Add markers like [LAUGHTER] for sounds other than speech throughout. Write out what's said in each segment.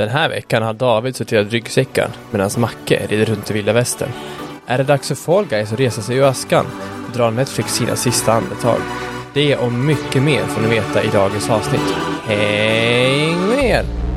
Den här veckan har David sorterat ryggsäckar medan Macke rider runt i vilda västern. Är det dags för Fall Guys att resa sig ur askan? Drar Netflix sina sista andetag? Det och mycket mer får ni veta i dagens avsnitt. Häng med!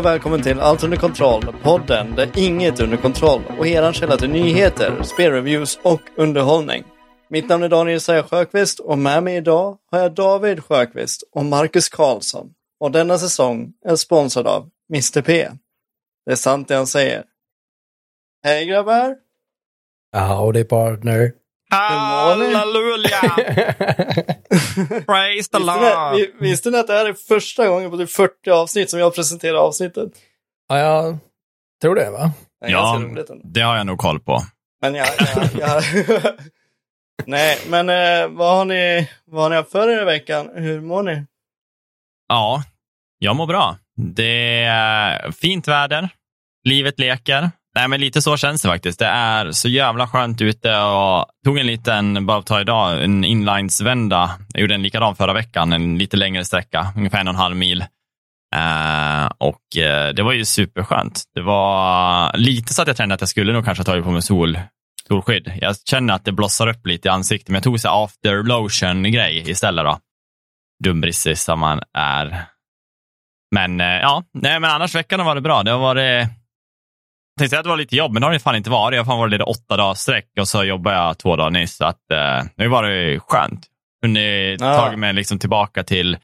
Och välkommen till Allt under kontroll, podden där inget är under kontroll och eran källa till nyheter, spelreviews och underhållning. Mitt namn är Daniel Saja Sjöqvist och med mig idag har jag David Sjöqvist och Marcus Karlsson. Och denna säsong är sponsrad av Mr P. Det är sant det han säger. Hej grabbar! Howdy partner. Halleluja! [LAUGHS] Praise the Lord! vi- visste ni att det här är första gången på typ 40 avsnitt som jag presenterar avsnittet? Ja, jag tror det va? Det Ja, det har jag nog koll på. Men jag... jag, jag [LAUGHS] Nej, men eh, vad, har ni, vad har ni haft för er i veckan? Hur mår ni? Ja, jag mår bra. Det är fint väder. Livet leker. Nej, men lite så känns det faktiskt. Det är så jävla skönt ute och tog en liten, bara ta idag, en inlinesvända. Jag gjorde en likadan förra veckan, en lite längre sträcka, ungefär en och en halv mil. Uh, och uh, det var ju superskönt. Det var lite så att jag kände att jag skulle nog kanske ha tagit på mig sol, solskydd. Jag känner att det blossar upp lite i ansiktet, men jag tog så after lotion-grej istället. då. Dumbrissig som man är. Men uh, ja, nej, men annars veckan har varit bra. Det har varit tänkte att det var lite jobb, men det har det fan inte varit. Jag har fan varit lite åtta dagar sträck och så jobbade jag två dagar nyss. Så att, eh, det har ju varit skönt. Hunnit Ja. tagit mig liksom tillbaka till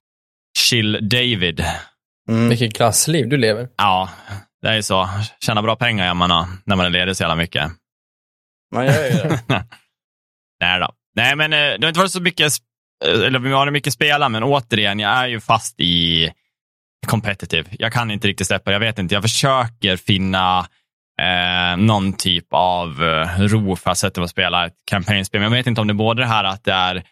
chill David. Vilket klassliv du lever. Ja, det är ju så. Tjäna bra pengar gör man när man är ledig så jävla mycket. Man gör ju det. [LAUGHS] Nej då. Nej, men eh, det har inte varit så mycket, sp- eller vi har mycket spela, men återigen, jag är ju fast i competitive. Jag kan inte riktigt släppa det. Jag vet inte, jag försöker finna eh, någon typ av eh, ro för att sätta och spela ett kampanjspel. Men jag vet inte om det är både det här att det är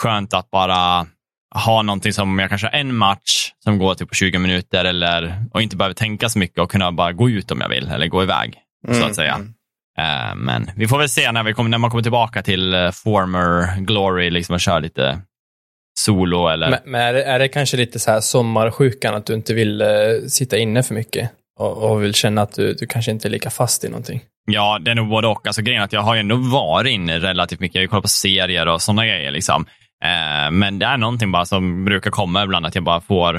skönt att bara ha någonting som jag kanske har en match som går typ på 20 minuter eller, och inte behöver tänka så mycket och kunna bara gå ut om jag vill eller gå iväg, så Mm, att säga. Eh, men vi får väl se när, vi kommer, när man kommer tillbaka till eh, former glory liksom och kör lite solo eller... Men, men är, det, är det kanske lite så här sommarsjukan att du inte vill eh, sitta inne för mycket? Och, och vill känna att du, du kanske inte är lika fast i någonting? Ja, det är nog både och. Alltså, grejen är att jag har ju ändå varit inne relativt mycket. Jag har kollat på serier och sådana grejer. Liksom. Eh, men det är någonting bara som brukar komma ibland, att jag bara får,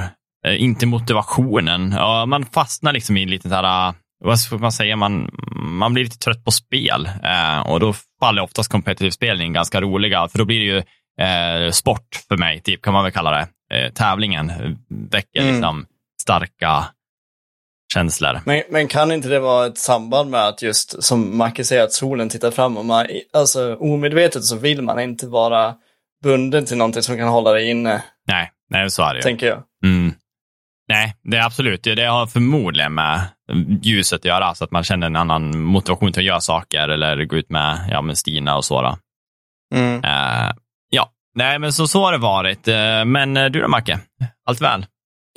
eh, inte motivationen. Ja, man fastnar liksom i en liten så här, eh, vad ska man säga, man, man blir lite trött på spel. Eh, och då faller oftast competitive spel in ganska roliga, för då blir det ju eh, sport för mig, typ, kan man väl kalla det. Eh, tävlingen väcker Mm. liksom starka känslor. Men, men kan inte det vara ett samband med att just som Macke säger att solen tittar fram och man, alltså omedvetet så vill man inte vara bunden till någonting som kan hålla dig inne, Nej, nej så är det ju. tänker jag. Mm. Nej, det är absolut. Det har förmodligen med ljuset att göra, så att man känner en annan motivation till att göra saker eller gå ut med, ja, med Stina och så. Mm. Eh, ja, nej, men så, så har det varit. Eh, men eh, du då, Macke? Allt väl?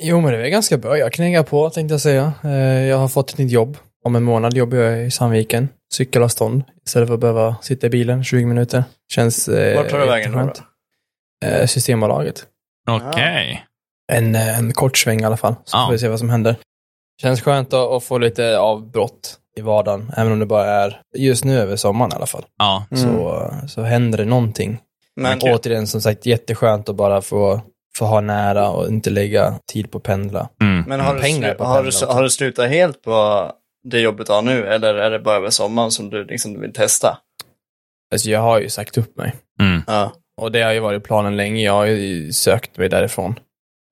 Jo, men det är ganska bra. Jag knegar på, tänkte jag säga. Eh, Jag har fått ett nytt jobb. Om en månad jobbar jag i Sandviken. Cykelavstånd. Istället för att behöva sitta i bilen 20 minuter. Känns eh, Vart tar du vägen då? Eh, Systembolaget. Okej. En, eh, en kort sväng i alla fall. Så Ja. får vi se vad som händer. Känns skönt att, få lite avbrott i vardagen. Även om det bara är just nu över sommaren i alla fall. Ja. Mm. Så, så händer det någonting. Men, Men återigen, som sagt, jätteskönt att bara få, få ha nära och inte lägga tid på att pendla. Mm. men har, du, pengar på har, pendeln du, har du slutat helt på det jobbet du har nu eller är det bara över sommaren som du liksom vill testa? Alltså jag har ju sagt upp mig. Mm. Ja. Och det har ju varit planen länge. Jag har ju sökt mig därifrån.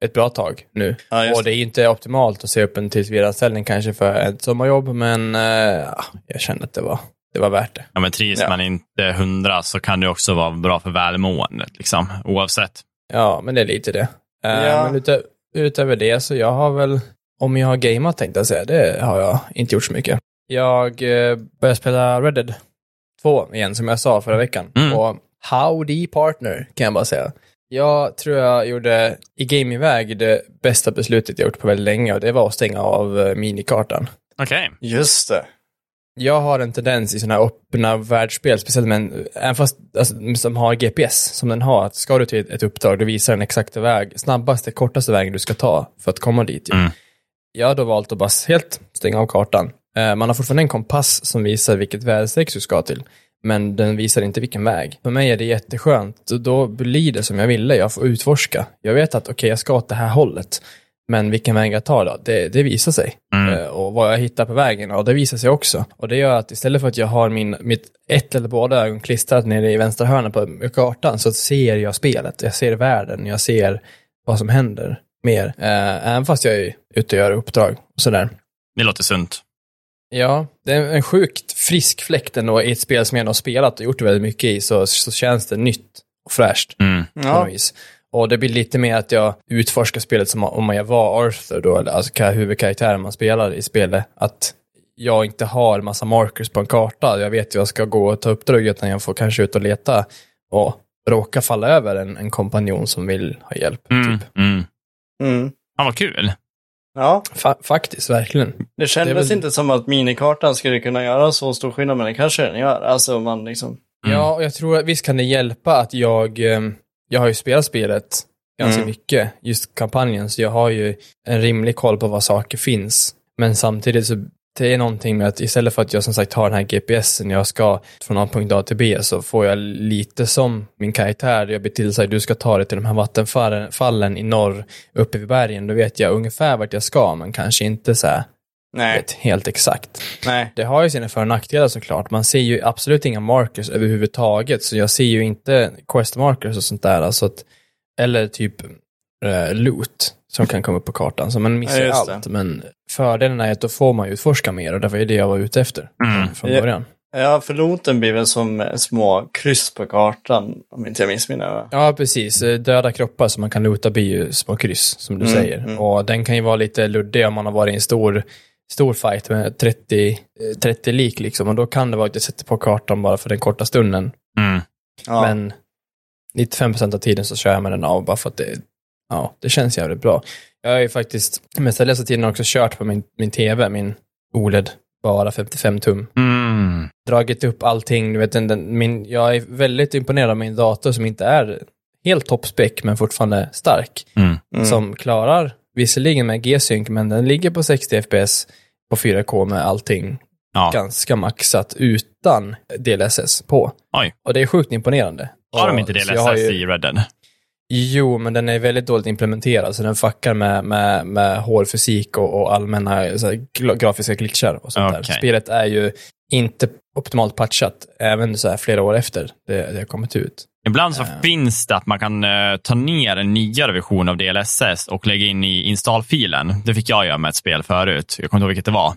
ett bra tag nu. Ja, och det är ju inte optimalt att se upp en tillsvidareanställning kanske för ett sommarjobb, men eh, ja, jag kände att det var, det var värt det. Ja, men trivs Ja. man inte hundra så kan det också vara bra för välmåendet, liksom, oavsett. Ja, men det är lite det. Eh, Ja. Men utö utöver det så jag har väl, om jag har gameat tänkte jag säga, det har jag inte gjort så mycket. Jag eh, började spela Red Dead 2 igen, som jag sa förra veckan. Mm. Och howdy partner, kan jag bara säga. Jag tror jag gjorde i gamingväg det bästa beslutet jag gjort på väldigt länge och det var att stänga av eh, minikartan. Okej. Just det. Jag har en tendens i sådana här öppna världsspel, speciellt med en, även fast alltså, som har GPS, som den har, att ska du till ett, uppdrag, då visar den exakta väg, snabbaste, kortaste vägen du ska ta för att komma dit. Mm. Jag har då valt att bara helt stänga av kartan. Eh, man har fortfarande en kompass som visar vilket väderstreck du ska till, men den visar inte vilken väg. För mig är det jätteskönt, och då blir det som jag ville, jag får utforska. Jag vet att okej, jag ska åt det här hållet, men vilken väg jag tar då, det, det visar sig. Mm. Eh, och vad jag hittar på vägen, och det visar sig också. Och det gör att istället för att jag har min, mitt ett eller båda ögon klistrat nere i vänstra hörnet på kartan så ser jag spelet, jag ser världen, jag ser vad som händer mer. Eh, även fast jag är ute och gör uppdrag och sådär. Det låter sunt. Ja, det är en sjukt frisk fläkt ändå i ett spel som jag ändå har spelat och gjort väldigt mycket i, så, så känns det nytt och fräscht Mm. på Ja. något vis. Och det blir lite mer att jag utforskar spelet som om jag var Arthur då, eller alltså ka- huvudkaraktären man spelar i spelet. Att jag inte har massa markers på en karta. Jag vet ju jag ska gå och ta uppdrag utan jag får kanske ut och leta och råka falla över en, en kompanjon som vill ha hjälp. Mm. Typ. Mm. Mm. Fan vad kul. Ja, Fa- faktiskt, verkligen. det kändes Det väl- inte som att minikartan skulle kunna göra så stor skillnad, men det kanske den gör. Alltså man liksom... Mm. Ja, och jag tror att visst kan det hjälpa att jag, ehm, jag har ju spelat spelet ganska Mm. mycket, just kampanjen, så jag har ju en rimlig koll på var saker finns. Men samtidigt så det är någonting med att istället för att jag som sagt har den här GPSen, jag ska från A punkt A till B, så får jag lite som min karaktär, jag blir tillsagd, du ska ta dig till de här vattenfallen fallen i norr, uppe vid bergen, då vet jag ungefär vart jag ska, men kanske inte så här, Nej, vet, helt exakt. nej. Det har ju sina för och nackdelar såklart. Man ser ju absolut inga markers överhuvudtaget, så jag ser ju inte quest markers och sånt där. Alltså att, eller typ eh, loot som kan komma upp på kartan, så man missar Ja, ju allt. Men fördelen är att då får man ju utforska mer och därför är det jag var ute efter Mm. från Ja. början. Ja, för loten blir väl som eh, små kryss på kartan, om inte jag missminner. Ja, precis. Eh, Döda kroppar som man kan loota blir ju små kryss, som du Mm, säger. mm. Och den kan ju vara lite luddig om man har varit i en stor, stor fight med 30, eh, 30 lik liksom. Och då kan det vara att jag sätter på kartan bara för den korta stunden. Mm. Ja. Men 95% av tiden så kör jag med den av bara för att det, ja, det känns jävligt bra. Jag har ju faktiskt mestadels av tiden också kört på min, min tv, min OLED, bara 55 tum. Mm. Dragit upp allting, du vet, den, den, min, jag är väldigt imponerad av min dator som inte är helt toppspeck men fortfarande stark. Mm. Mm. Som klarar, visserligen med G-Sync, men den ligger på 60 FPS på 4K med allting Ja. ganska maxat utan DLSS på. Oj. Och det är sjukt imponerande. Har de inte DLSS ju- i Red Dead? Jo, men den är väldigt dåligt implementerad, så den fuckar med, med, med hårfysik och, och allmänna här, gra- grafiska glitchar och sånt där. Okej. Spelet är ju inte optimalt patchat, även så här flera år efter det, det har kommit ut. Ibland så Ja. finns det att man kan eh, ta ner en nyare version av DLSS och lägga in i installfilen. Det fick jag göra med ett spel förut. Jag kommer inte ihåg vilket det var. Eh,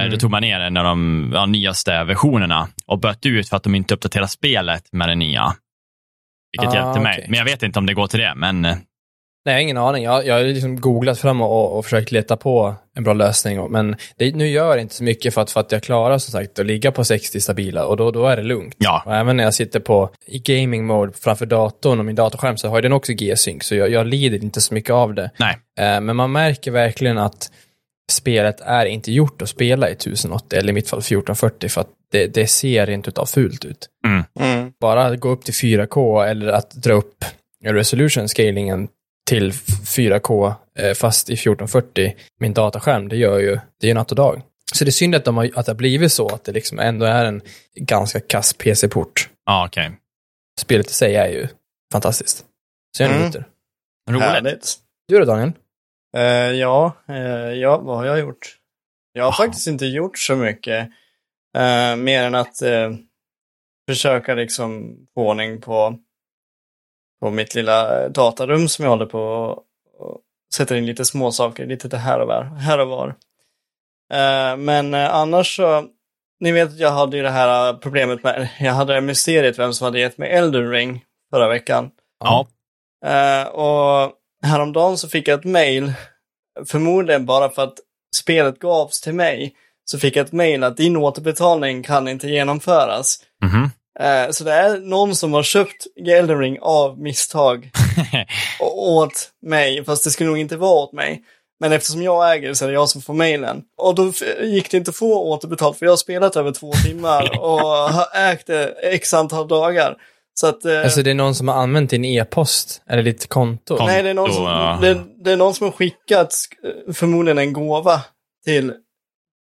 Mm. Då tog man ner en av de ja, nyaste versionerna och bytte ut för att de inte uppdaterar spelet med det nya. Vilket Ah, hjälpte mig. okej. Men jag vet inte om det går till det. Men Nej, jag har ingen aning. Jag, jag har liksom googlat fram och, och försökt leta på en bra lösning. och- Men det, nu gör det inte så mycket för att, för att jag klarar som sagt att ligga på 60 stabila och då, då är det lugnt. ja, Och även när jag sitter på i gaming mode framför datorn och min datorskärm så har den också G-sync, så jag, jag lider inte så mycket av det. nej. Eh, men man märker verkligen att spelet är inte gjort att spela i 1080, eller i mitt fall 1440, för att det, det ser rent utav fult ut. Mm. Mm. Bara att gå upp till 4K eller att dra upp resolution scalingen till 4K eh, fast i 1440, min dataskärm, det gör ju, det är ju natt och dag. Så det är synd att, de har, att det har blivit så, att det liksom ändå är en ganska kass PC-port. Ja, okej. Spelet i sig är ju fantastiskt. Så jag är Mm. njuter. Roligt. Härligt. Du då Daniel? Eh, ja, eh, ja, vad har jag gjort? Jag har Ah. faktiskt inte gjort så mycket. eh, mer än att försöka liksom få ordning på, på mitt lilla datarum som jag håller på och, sätter in lite små saker, lite det här och var. Här och var. Eh, men eh, annars så, ni vet att jag hade ju det här eh, problemet med, [LAUGHS] jag hade det mysteriet vem som hade gett mig Elden Ring förra veckan. Ja. Eh, och häromdagen så fick jag ett mail, förmodligen bara för att spelet gavs till mig, så fick jag ett mail att din återbetalning kan inte genomföras. Mhm. Eh, så det är någon som har köpt Elden Ring av misstag [LAUGHS] och åt mig, fast det skulle nog inte vara åt mig. Men eftersom jag äger det så är det jag som får mailen. Och då gick det inte att få återbetalt för jag har spelat över två timmar [LAUGHS] och har ägt det x antal dagar. Så att... eh, Alltså det är någon som har använt din e-post eller ditt konto. Kon- Nej, det är, någon som, ja. det, det är någon som har skickat förmodligen en gåva till,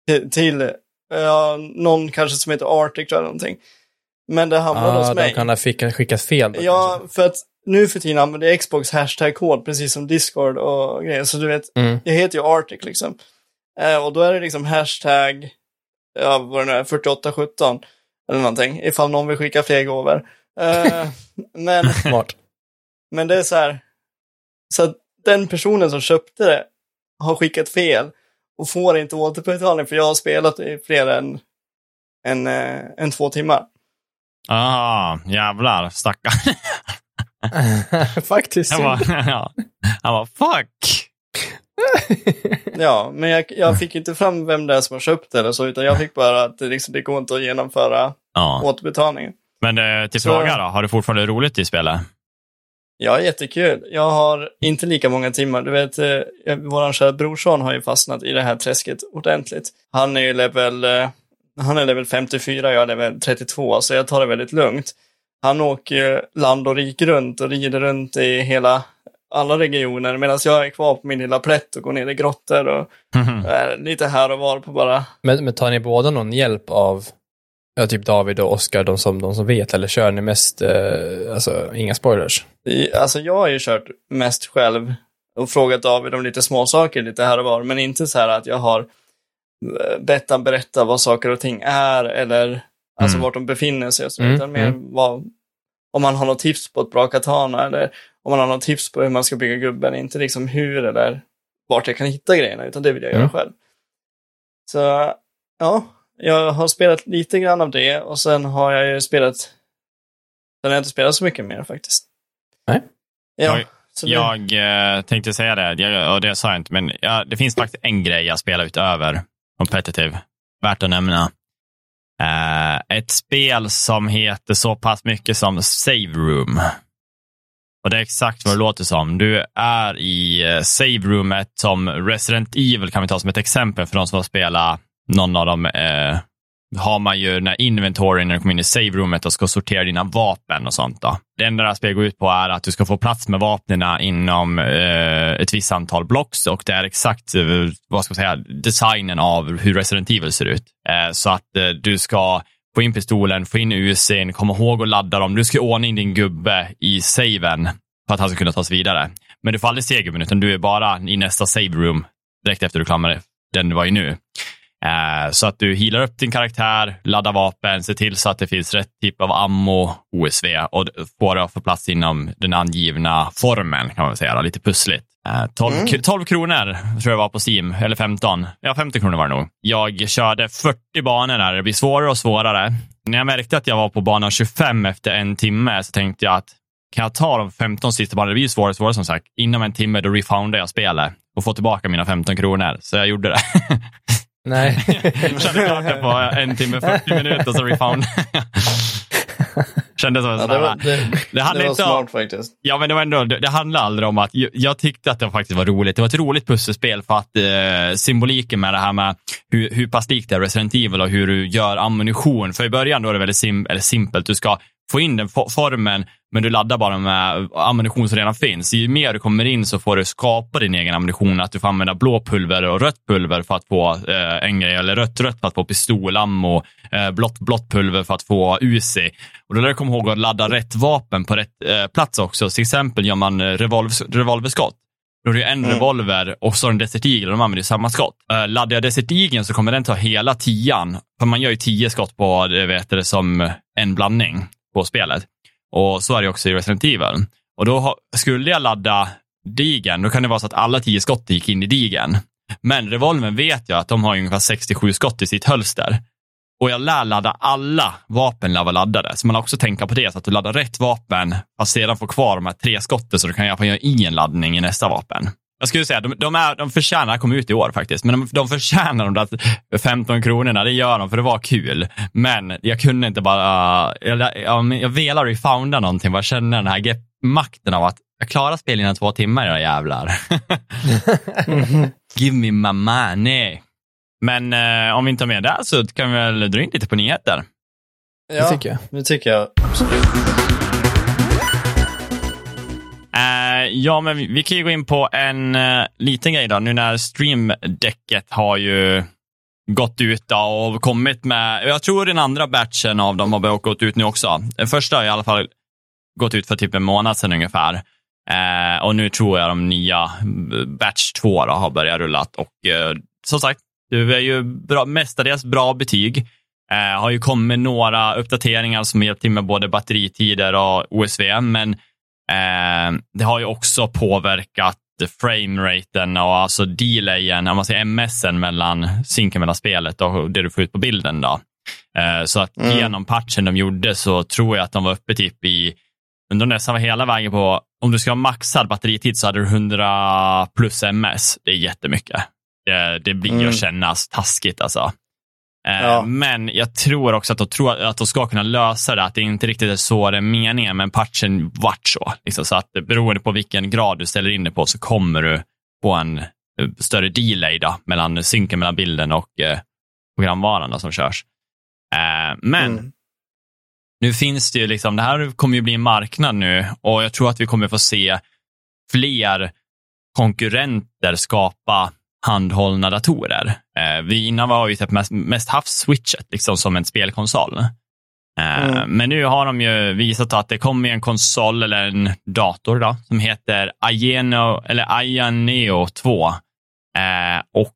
till, till ja, någon kanske som heter Arctic eller någonting. Men det hamnade ah, hos de mig. kan ha fick- skickat fel. Ja, kanske. för att nu för tiden använder jag Xbox hashtag-kod precis som Discord och grejer. Så du vet, Mm. jag heter ju Arctic liksom. Eh, och då är det liksom hashtag, ja vad det nu är, 4817 eller någonting. Ifall någon vill skicka fler gåvor. Eh, [LAUGHS] men men det är så här. Så att den personen som köpte det har skickat fel och får inte återbetalning för jag har spelat i fler än, än, eh, än två timmar. Ah, jävlar, stackarn. [LAUGHS] Faktiskt. Han bara, ja. Han bara, fuck. Ja, men jag, jag fick inte fram vem det är som har köpt det eller så, utan jag fick bara att det, liksom, det går inte att genomföra Ja. återbetalningen. Men eh, till Så- fråga då, har du fortfarande roligt i spelet? Ja, jättekul. Jag har inte lika många timmar. Du vet, eh, vår kära brorson har ju fastnat i det här träsket ordentligt. Han är ju level, eh, han är level 54, jag är level 32, så jag tar det väldigt lugnt. Han åker ju land och rik runt och rider runt i hela, alla regioner, medan jag är kvar på min lilla plätt och går ner i grottor och är lite här och var på bara Men, men tar ni båda någon hjälp av ja, typ David och Oskar, de som, de som vet, eller kör ni mest, eh, alltså inga spoilers? I, alltså jag har ju kört mest själv och frågat David om lite små saker lite här och var, men inte så här att jag har bett han berätta vad saker och ting är eller alltså Mm. vart de befinner sig och så, Mm, utan mer mm. vad, om man har något tips på ett bra katana eller om man har något tips på hur man ska bygga gubben, inte liksom hur eller vart jag kan hitta grejerna, utan det vill jag göra Mm. själv. Så ja, jag har spelat lite grann av det och sen har jag ju spelat, sen har jag inte spelat så mycket mer faktiskt. Nej. Ja, Jag- det- Jag eh, tänkte säga det, jag, och det sa jag inte, men ja, det finns faktiskt en grej jag spelar utöver competitive, värt att nämna. Uh, ett spel som heter så pass mycket som Save Room. Och det är exakt vad det låter som. Du är i eh, Save Roomet som Resident Evil kan vi ta som ett exempel för de som har spelat någon av de Eh, har man ju den här inventoryn när du kommer in i save-roomet och ska sortera dina vapen och sånt. Då. Det enda det här spelet går ut på är att du ska få plats med vapnen inom eh, ett visst antal blocks och det är exakt eh, vad ska man säga, designen av hur Resident Evil ser ut. Eh, så att eh, du ska få in pistolen, få in UC'n, komma ihåg att ladda dem. Du ska ordna in din gubbe i saven för att han ska kunna tas vidare. Men du får aldrig se gubben, utan du är bara i nästa save room direkt efter du klarar den du var i nu. Eh, Så att du healar upp din karaktär, laddar vapen, ser till så att det finns rätt typ av ammo, OSV och får det att få plats inom den angivna formen kan man säga. Lite pussligt. Eh, 12, Mm. k- 12 kronor tror jag var på Steam, eller 15. Ja, 50 kronor var det nog. Jag körde 40 banor där, det blir svårare och svårare. När jag märkte att jag var på bana 25 efter en timme så tänkte jag att kan jag ta de 15 sista banorna, det blir ju svårare och svårare som sagt. Inom en timme då refoundade jag spelet och får tillbaka mina 15 kronor. Så jag gjorde det. [LAUGHS] Nej. Jag [LAUGHS] körde klart det på en timme 40 minuter så refound. [LAUGHS] Kändes som en Ja, det här, var, det, det handlar det var inte om, smart faktiskt. Ja, men det var ändå, det, det handlar aldrig om att, jag, jag tyckte att det faktiskt var roligt. Det var ett roligt pusselspel för att eh, symboliken med det här med hur, hur pass likt det är Resident Evil och hur du gör ammunition. För i början då är det väldigt sim, eller simpelt. Du ska få in den fo- formen, men du laddar bara med ammunition som redan finns. Ju mer du kommer in så får du skapa din egen ammunition. Att du får använda blå pulver och rött pulver för att få eh, en grej, eller rött rött för att få pistolammo, eh, blått blått pulver för att få UC. Och då lär du komma ihåg att ladda rätt vapen på rätt eh, plats också. Till exempel gör man eh, revolv, revolverskott. Då är det en Mm. revolver och så en Desert Eagle och de använder samma skott. Uh, laddar jag Desert Eagle så kommer den ta hela tian. För man gör ju tio skott på, det vet det, som en blandning på spelet. Och så är det också i Resident Evil. Och då skulle jag ladda digen, då kan det vara så att alla tio skott gick in i digen. Men revolvern vet jag att de har ungefär 67 skott i sitt hölster. Och jag lär ladda alla vapen när var laddade. Så man har också tänka på det, så att du laddar rätt vapen, fast sedan får kvar de här tre skotten så du kan göra i en laddning i nästa vapen. Jag skulle säga, de, de, är, de förtjänar att komma ut i år faktiskt, men de, de förtjänar de där 15 kronorna, det gör de för det var kul. Men jag kunde inte bara, jag, jag, jag velar refounda någonting, bara känna den här makten av att jag klarar spelet inom två timmar era jävlar. [LAUGHS] Give me my money. Men eh, om vi inte har med det så kan vi väl dra in lite på nyheter. Ja, det tycker jag. Det tycker jag absolut. Eh, ja, men vi, vi, kan ju gå in på en eh, liten grej då. Nu när streamdäcket har ju gått ut och kommit med, jag tror den andra batchen av dem har gått ut nu också. Den första har i alla fall gått ut för typ en månad sedan ungefär. Eh, och nu tror jag de nya eh, batch 2 har börjat rulla. Och som sagt, det är ju bra, mestadels bra betyg. har ju kommit några uppdateringar som hjälpt till med både batteritider och OSV, men Eh, det har ju också påverkat frameraten och alltså delayen, om man säger MSen mellan synken mellan spelet och det du får ut på bilden. Då. Eh, så att mm. genom patchen de gjorde så tror jag att de var uppe typ i, under nästan var hela vägen på, om du ska ha maxad batteritid så hade du 100 plus MS. Det är jättemycket. Det, det blir mm. att kännas taskigt alltså. Eh, ja. Men jag tror också att de, tror att de ska kunna lösa det, att det inte riktigt är så det är meningen, men patchen vart så. Liksom, så att beroende på vilken grad du ställer in det på så kommer du få en eh, större delay då, mellan synken mellan bilden och eh, programvaran då, som körs. Eh, men mm. nu finns det ju liksom, det här kommer ju bli en marknad nu och jag tror att vi kommer få se fler konkurrenter skapa handhållna datorer. Eh, vi innan var ju typ mest, mest haft switchet liksom som en spelkonsol. Eh, mm. Men nu har de ju visat att det kommer en konsol eller en dator då, som heter Ayano, eller Ayaneo 2. Eh, och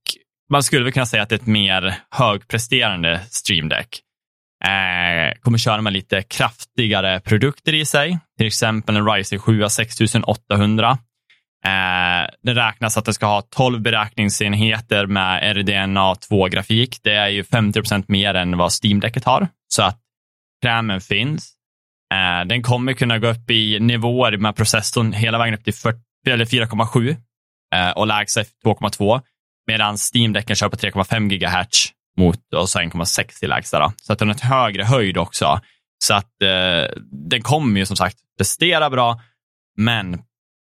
man skulle väl kunna säga att det är ett mer högpresterande Stream Deck. Eh, kommer köra med lite kraftigare produkter i sig, till exempel en Ryzen 7 6800 Eh, det räknas att det ska ha 12 beräkningsenheter med RDNA 2-grafik. Det är ju 50 procent mer än vad Steam-däcket har, så att krämen finns. Eh, den kommer kunna gå upp i nivåer med processorn hela vägen upp till 4,7 eh, och lägsta 2,2 medan Steam-däcken kör på 3,5 GHz mot 1,6 i lägsta. Då. Så att den har ett högre höjd också. Så att eh, den kommer ju som sagt prestera bra, men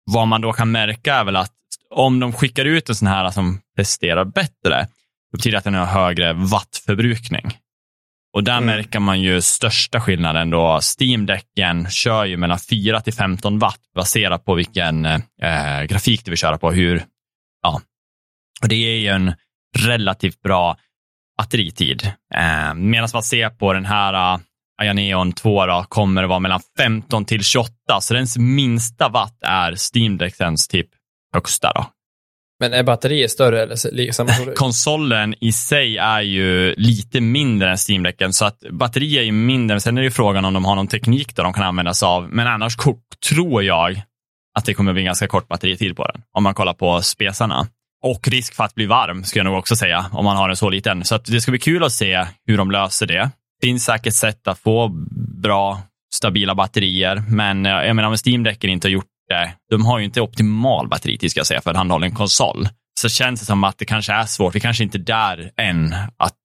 vad man då kan märka är väl att om de skickar ut en sån här som presterar bättre, det betyder att den har högre wattförbrukning. Och där mm. märker man ju största skillnaden då Steam-däcken kör ju mellan 4 till 15 watt baserat på vilken eh, grafik du vill köra på. Hur, ja. Och det är ju en relativt bra batteritid. Eh, Medan man ser på den här Ayaneon 2 då, kommer att vara mellan 15 till 28, så dens minsta watt är Steam Deckens typ högsta. Då. Men är batteriet större eller samma [LAUGHS] Konsolen i sig är ju lite mindre än Steam Decken, så att batteriet är mindre. Sen är det frågan om de har någon teknik där de kan använda sig av. Men annars tror jag att det kommer bli ganska kort batteritid på den, om man kollar på spesarna. Och risk för att bli varm, skulle jag nog också säga, om man har en så liten. Så det ska bli kul att se hur de löser det finns säkert sätt att få bra, stabila batterier, men eh, jag menar om Steam-däcken inte har gjort det, de har ju inte optimal batteritid ska jag säga för en handhållen konsol. Så känns det som att det kanske är svårt, vi kanske inte är där än att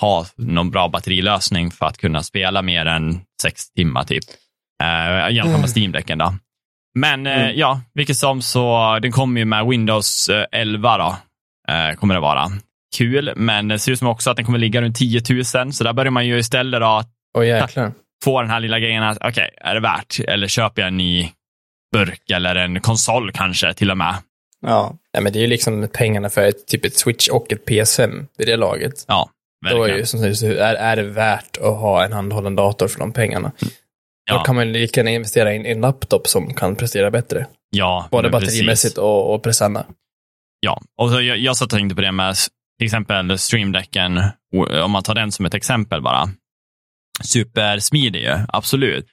ha någon bra batterilösning för att kunna spela mer än sex timmar typ. Uh, jämfört med mm. Steam-däcken då. Men uh, mm. ja, vilket som så, den kommer ju med Windows 11 då, uh, kommer det vara kul, men det ser ut som också att den kommer ligga runt 10 000, så där börjar man ju istället då oh, få den här lilla grejen att, okej, okay, är det värt? Eller köper jag en ny burk eller en konsol kanske till och med? Ja. ja men det är ju liksom pengarna för ett, typ ett Switch och ett PS5 vid det laget. Ja, verkligen. Då är, ju, som sagt, är, är det värt att ha en handhållen dator för de pengarna? Mm. Ja. Då kan man lika gärna investera i en laptop som kan prestera bättre. Ja, Både batterimässigt och, och prestanda. Ja, och så jag, jag satt och tänkte på det med till exempel streamdecken, eh, om man tar den som ett exempel bara. Supersmidig ju, absolut.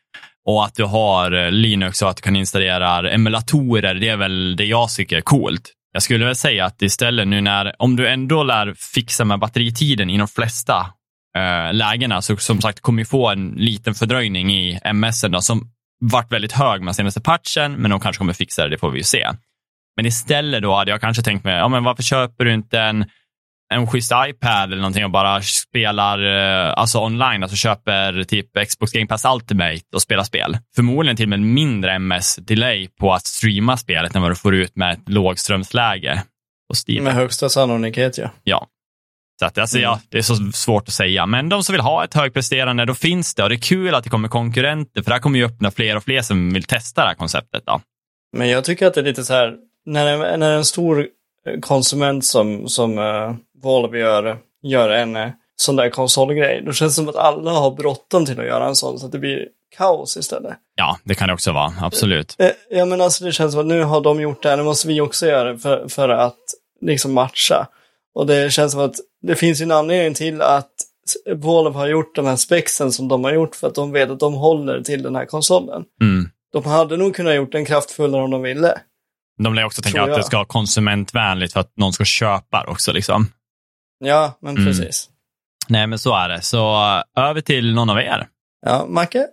och att du har eh, Linux och att du kan installera emulatorer, det är väl det jag tycker är coolt. Jag skulle väl säga att istället nu när, om du ändå lär fixa med batteritiden i de flesta eh, lägena, så som sagt kommer vi få en liten fördröjning i MS då, som varit väldigt hög med senaste patchen, men de kanske kommer fixa det, det får vi ju se. Men istället då hade jag kanske tänkt mig, ja men varför köper du inte en en schysst iPad eller någonting och bara spelar eh, alltså online, alltså köper typ Xbox Game Pass Ultimate och spelar spel. Förmodligen till och med mindre MS-delay på att streama spelet än vad du får ut med ett lågströmsläge. Med högsta sannolikhet, ja. Ja. Så att, alltså, Mm. ja, det är så svårt att säga. Men de som vill ha ett högpresterande, då finns det. Och det är kul att det kommer konkurrenter, för det här kommer ju öppna fler och fler som vill testa det här konceptet. Då. Men jag tycker att det är lite så här, när en, när en stor konsument som, som uh, Valve gör, gör en uh, sån där konsolgrej, då känns det som att alla har bråttom till att göra en sån, så att det blir kaos istället. Ja, det kan det också vara. Absolut. Eh, Ja, men alltså det känns som att nu har de gjort det här, nu måste vi också göra det för, för att liksom matcha. Och det känns som att det finns ju en anledning till att Valve har gjort de här spexen som de har gjort för att de vet att de håller till den här konsolen. Mm. De hade nog kunnat gjort den kraftfullare om de ville. De lär också tänka att det ska vara konsumentvänligt för att någon ska köpa också. Liksom. Ja, men Mm. precis. Nej, men så är det. Så uh, över till någon av er. Ja, Macke?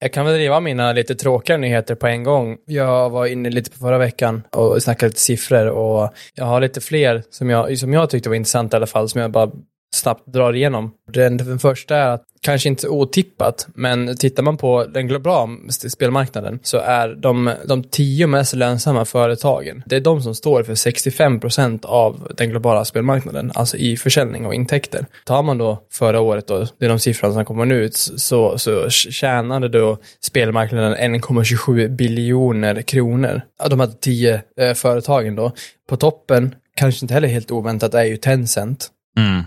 Jag kan väl driva mina lite tråkiga nyheter på en gång. Jag var inne lite på förra veckan och snackade lite siffror och jag har lite fler som jag, som jag tyckte var intressanta i alla fall, som jag bara snabbt drar igenom. Den, den första är att, kanske inte otippat, men tittar man på den globala spelmarknaden så är de, de tio mest lönsamma företagen, det är de som står för 65 procent av den globala spelmarknaden, alltså i försäljning och intäkter. Tar man då förra året då, det är de siffrorna som kommer nu ut, så, så tjänade då spelmarknaden 1,27 biljoner kronor. De här tio eh, företagen då. På toppen, kanske inte heller helt oväntat, är ju Tencent Mm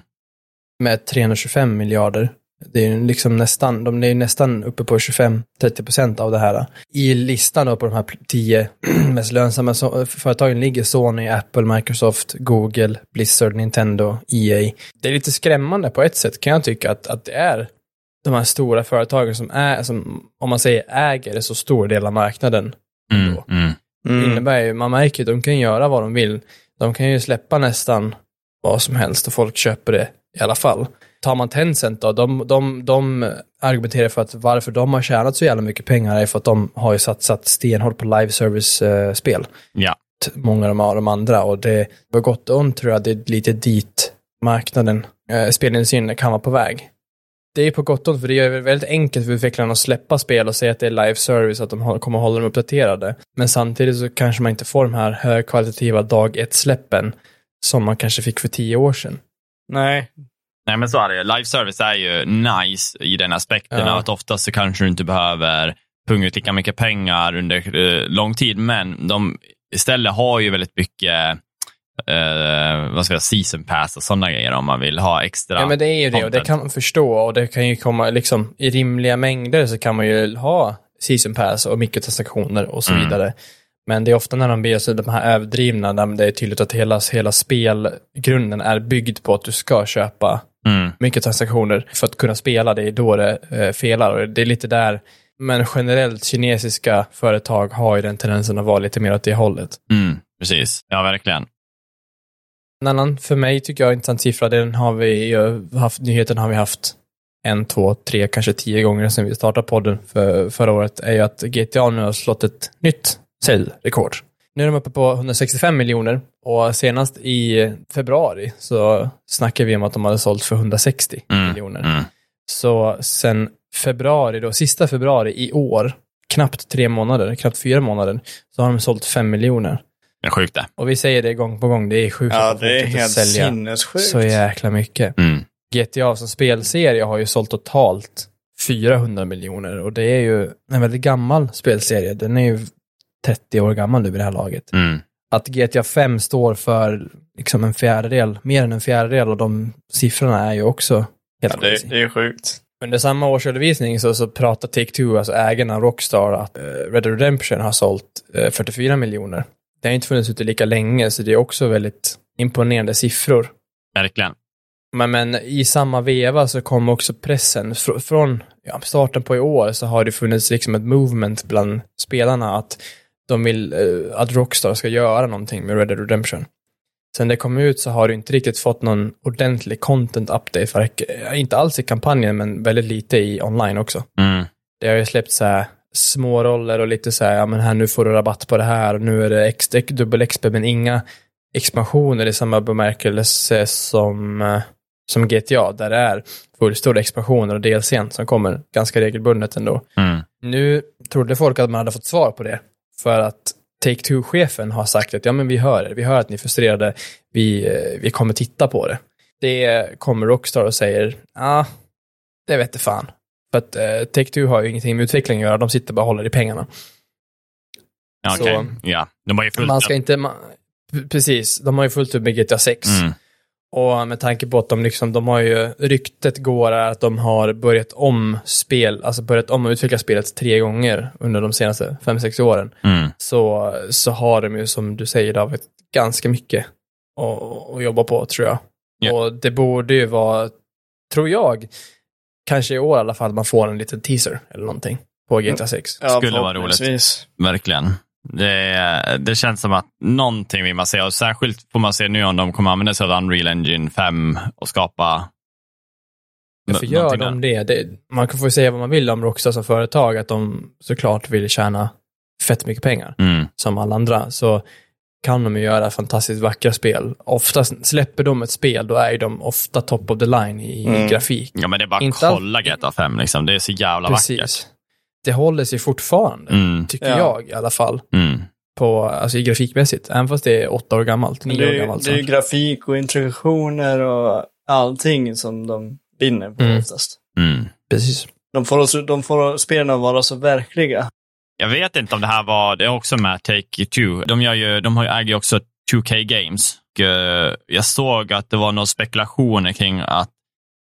med 325 miljarder. Det är liksom nästan, de är nästan uppe på 25-30 procent av det här. I listan på de här tio [CLEARS THROAT] mest lönsamma företagen ligger Sony, Apple, Microsoft, Google, Blizzard, Nintendo, EA. Det är lite skrämmande på ett sätt kan jag tycka att, att det är de här stora företagen som är, som om man säger äger så stor del av marknaden. Mm. Mm. Det innebär ju, man märker ju, de kan göra vad de vill. De kan ju släppa nästan vad som helst och folk köper det i alla fall. Tar man Tencent då, de, de, de argumenterar för att varför de har tjänat så jävla mycket pengar är för att de har ju satsat stenhårt på live service-spel. Ja. Många av de, andra och det var gott och ont tror jag, det är lite dit marknaden, eh, spelindustrin kan vara på väg. Det är på gott och ont, för det det väldigt enkelt för utvecklarna att släppa spel och säga att det är live service, att de kommer att hålla dem uppdaterade. Men samtidigt så kanske man inte får de här högkvalitativa dag ett-släppen som man kanske fick för tio år sedan. Nej. Nej, men så är det. Live service är ju nice i den aspekten Ja. att oftast så kanske du inte behöver punga ut lika mycket pengar under eh, lång tid, men de istället har ju väldigt mycket eh, vad ska jag säga, season pass och sådana grejer om man vill ha extra. Ja, men det är ju det och det kan man förstå och det kan ju komma liksom i rimliga mängder så kan man ju ha season pass och mikrotransaktioner och så Mm. vidare. Men det är ofta när de blir så de här överdrivna, där det är tydligt att hela, hela spelgrunden är byggd på att du ska köpa Mm. mikrotransaktioner för att kunna spela, det är då det eh, felar. Och det är lite där, men generellt kinesiska företag har ju den tendensen att vara lite mer åt det hållet. Mm. Precis, ja verkligen. En annan för mig tycker jag intressant siffra, den har vi ju haft, nyheten har vi haft en, två, tre, kanske tio gånger sedan vi startade podden för, förra året, är ju att GTA nu har slått ett nytt säljrekord. Nu är de uppe på 165 miljoner och senast i februari så snackade vi om att de hade sålt för 160 Mm. miljoner. Mm. Så sen februari då, sista februari i år, knappt tre månader, knappt fyra månader, så har de sålt fem miljoner. Det är sjukt det. Och vi säger det gång på gång, det är sjukt Ja, det är helt sälja sinnessjukt. så jäkla mycket. Mm. GTA som spelserie har ju sålt totalt 400 miljoner och det är ju en väldigt gammal spelserie. Den är ju 30 år gammal nu vid det här laget. Mm. Att GTA 5 står för liksom en fjärdedel, mer än en fjärdedel av de siffrorna är ju också helt Ja, det, det är sjukt. Under samma årsredovisning så, så pratar Take-Two, alltså ägarna av Rockstar, att eh, Red Dead Redemption har sålt eh, 44 miljoner. Det har inte funnits ute lika länge, så det är också väldigt imponerande siffror. Verkligen. Men, men i samma veva så kom också pressen fr från ja, starten på i år så har det funnits liksom ett movement bland spelarna att de vill eh, att Rockstar ska göra någonting med Red Dead Redemption. Sen det kom ut så har du inte riktigt fått någon ordentlig content update, för, inte alls i kampanjen men väldigt lite i online också. Mm. Det har ju släppt så här små roller och lite så här, ja men här nu får du rabatt på det här och nu är det X, dubbel XP men inga expansioner i samma bemärkelse som, eh, som GTA där det är fullstora expansioner och DLCn som kommer ganska regelbundet ändå. Mm. Nu trodde folk att man hade fått svar på det för att Take-Two-chefen har sagt att ja men vi hör er, vi hör att ni är frustrerade, vi, eh, vi kommer titta på det. Det kommer Rockstar och säger, ja, ah, det vet fan. För att eh, Take-Two har ju ingenting med utveckling att göra, de sitter bara och håller i pengarna. Okej, okay. ja. De har ju fullt man ska inte, man, Precis, de har ju fullt upp med GTA 6. Mm. Och med tanke på att de liksom, de har ju, ryktet går att de har börjat om spel, alltså börjat om att utveckla spelet tre gånger under de senaste fem sex åren. Mm. Så, så har de ju, som du säger David, ganska mycket att, att jobba på tror jag. Yeah. Och det borde ju vara, tror jag, kanske i år i alla fall, man får en liten teaser eller någonting på GTA 6. Ja, Skulle vara roligt. Verkligen. Det, det, känns som att någonting vill man se och särskilt får man se nu om de kommer använda sig av Unreal Engine 5 och skapa Varför gör de det? det? Man kan få säga vad man vill om Rockstar som företag, att de såklart vill tjäna fett mycket pengar, mm. som alla andra. Så kan de ju göra fantastiskt vackra spel. Oftast släpper de ett spel, då är de ofta top of the line i mm. grafik. Ja, men det är bara att kolla GTA 5, liksom. det är så jävla Precis. vackert det håller sig fortfarande, mm. tycker ja. jag i alla fall. Mm. På, alltså grafikmässigt, även fast det är åtta år gammalt, nio år gammalt. Det är ju grafik och interaktioner och allting som de vinner på mm. oftast. Mm. Precis. De får, de får spelarna vara så verkliga. Jag vet inte om det här var, det är också med Take-Two. De, gör ju, de äger ju också 2K Games. Eh, jag såg att det var några spekulationer kring att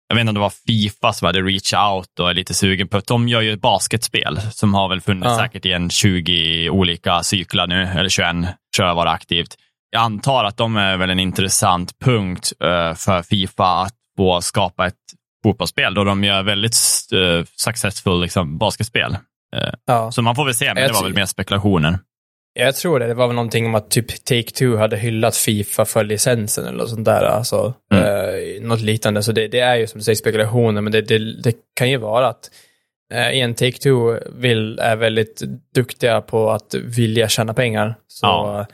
jag vet inte om det var Fifa som hade reach out och är lite sugen på de gör ju ett basketspel som har väl funnits ja. säkert i en 20 olika cyklar nu, eller 21 tror jag var aktivt. Jag antar att de är väl en intressant punkt uh, för Fifa att få skapa ett fotbollsspel då de gör väldigt uh, successful liksom, basketspel. Uh, ja. Så man får väl se, men det var väl mer spekulationer. Jag tror det. Det var väl någonting om att typ Take-Two hade hyllat Fifa för licensen eller något sånt där. Alltså, mm. eh, något liknande. Så det, det, är ju som du säger spekulationer, men det, det, det kan ju vara att eh, en Take-Two vill, är väldigt duktiga på att vilja tjäna pengar. Så ja.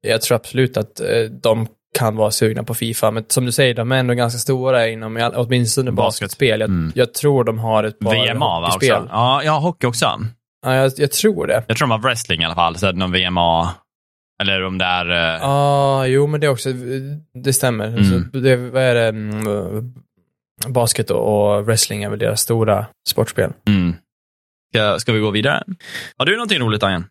jag tror absolut att eh, de kan vara sugna på Fifa. Men som du säger, de är ändå ganska stora inom åtminstone basketspel. Jag, mm. jag tror de har ett par VMA hockeyspel. Också. Ja, ja, hockey också. Ja, jag, jag, tror det. Jag tror de har wrestling i alla fall, så någon VMA. Eller om det är... Ja, uh... ah, jo men det också, det stämmer. Mm. Så det, vad är det? Mm, basket och wrestling är väl deras stora sportspel. Mm. Ska, ska vi gå vidare? Har du någonting roligt, Ajen?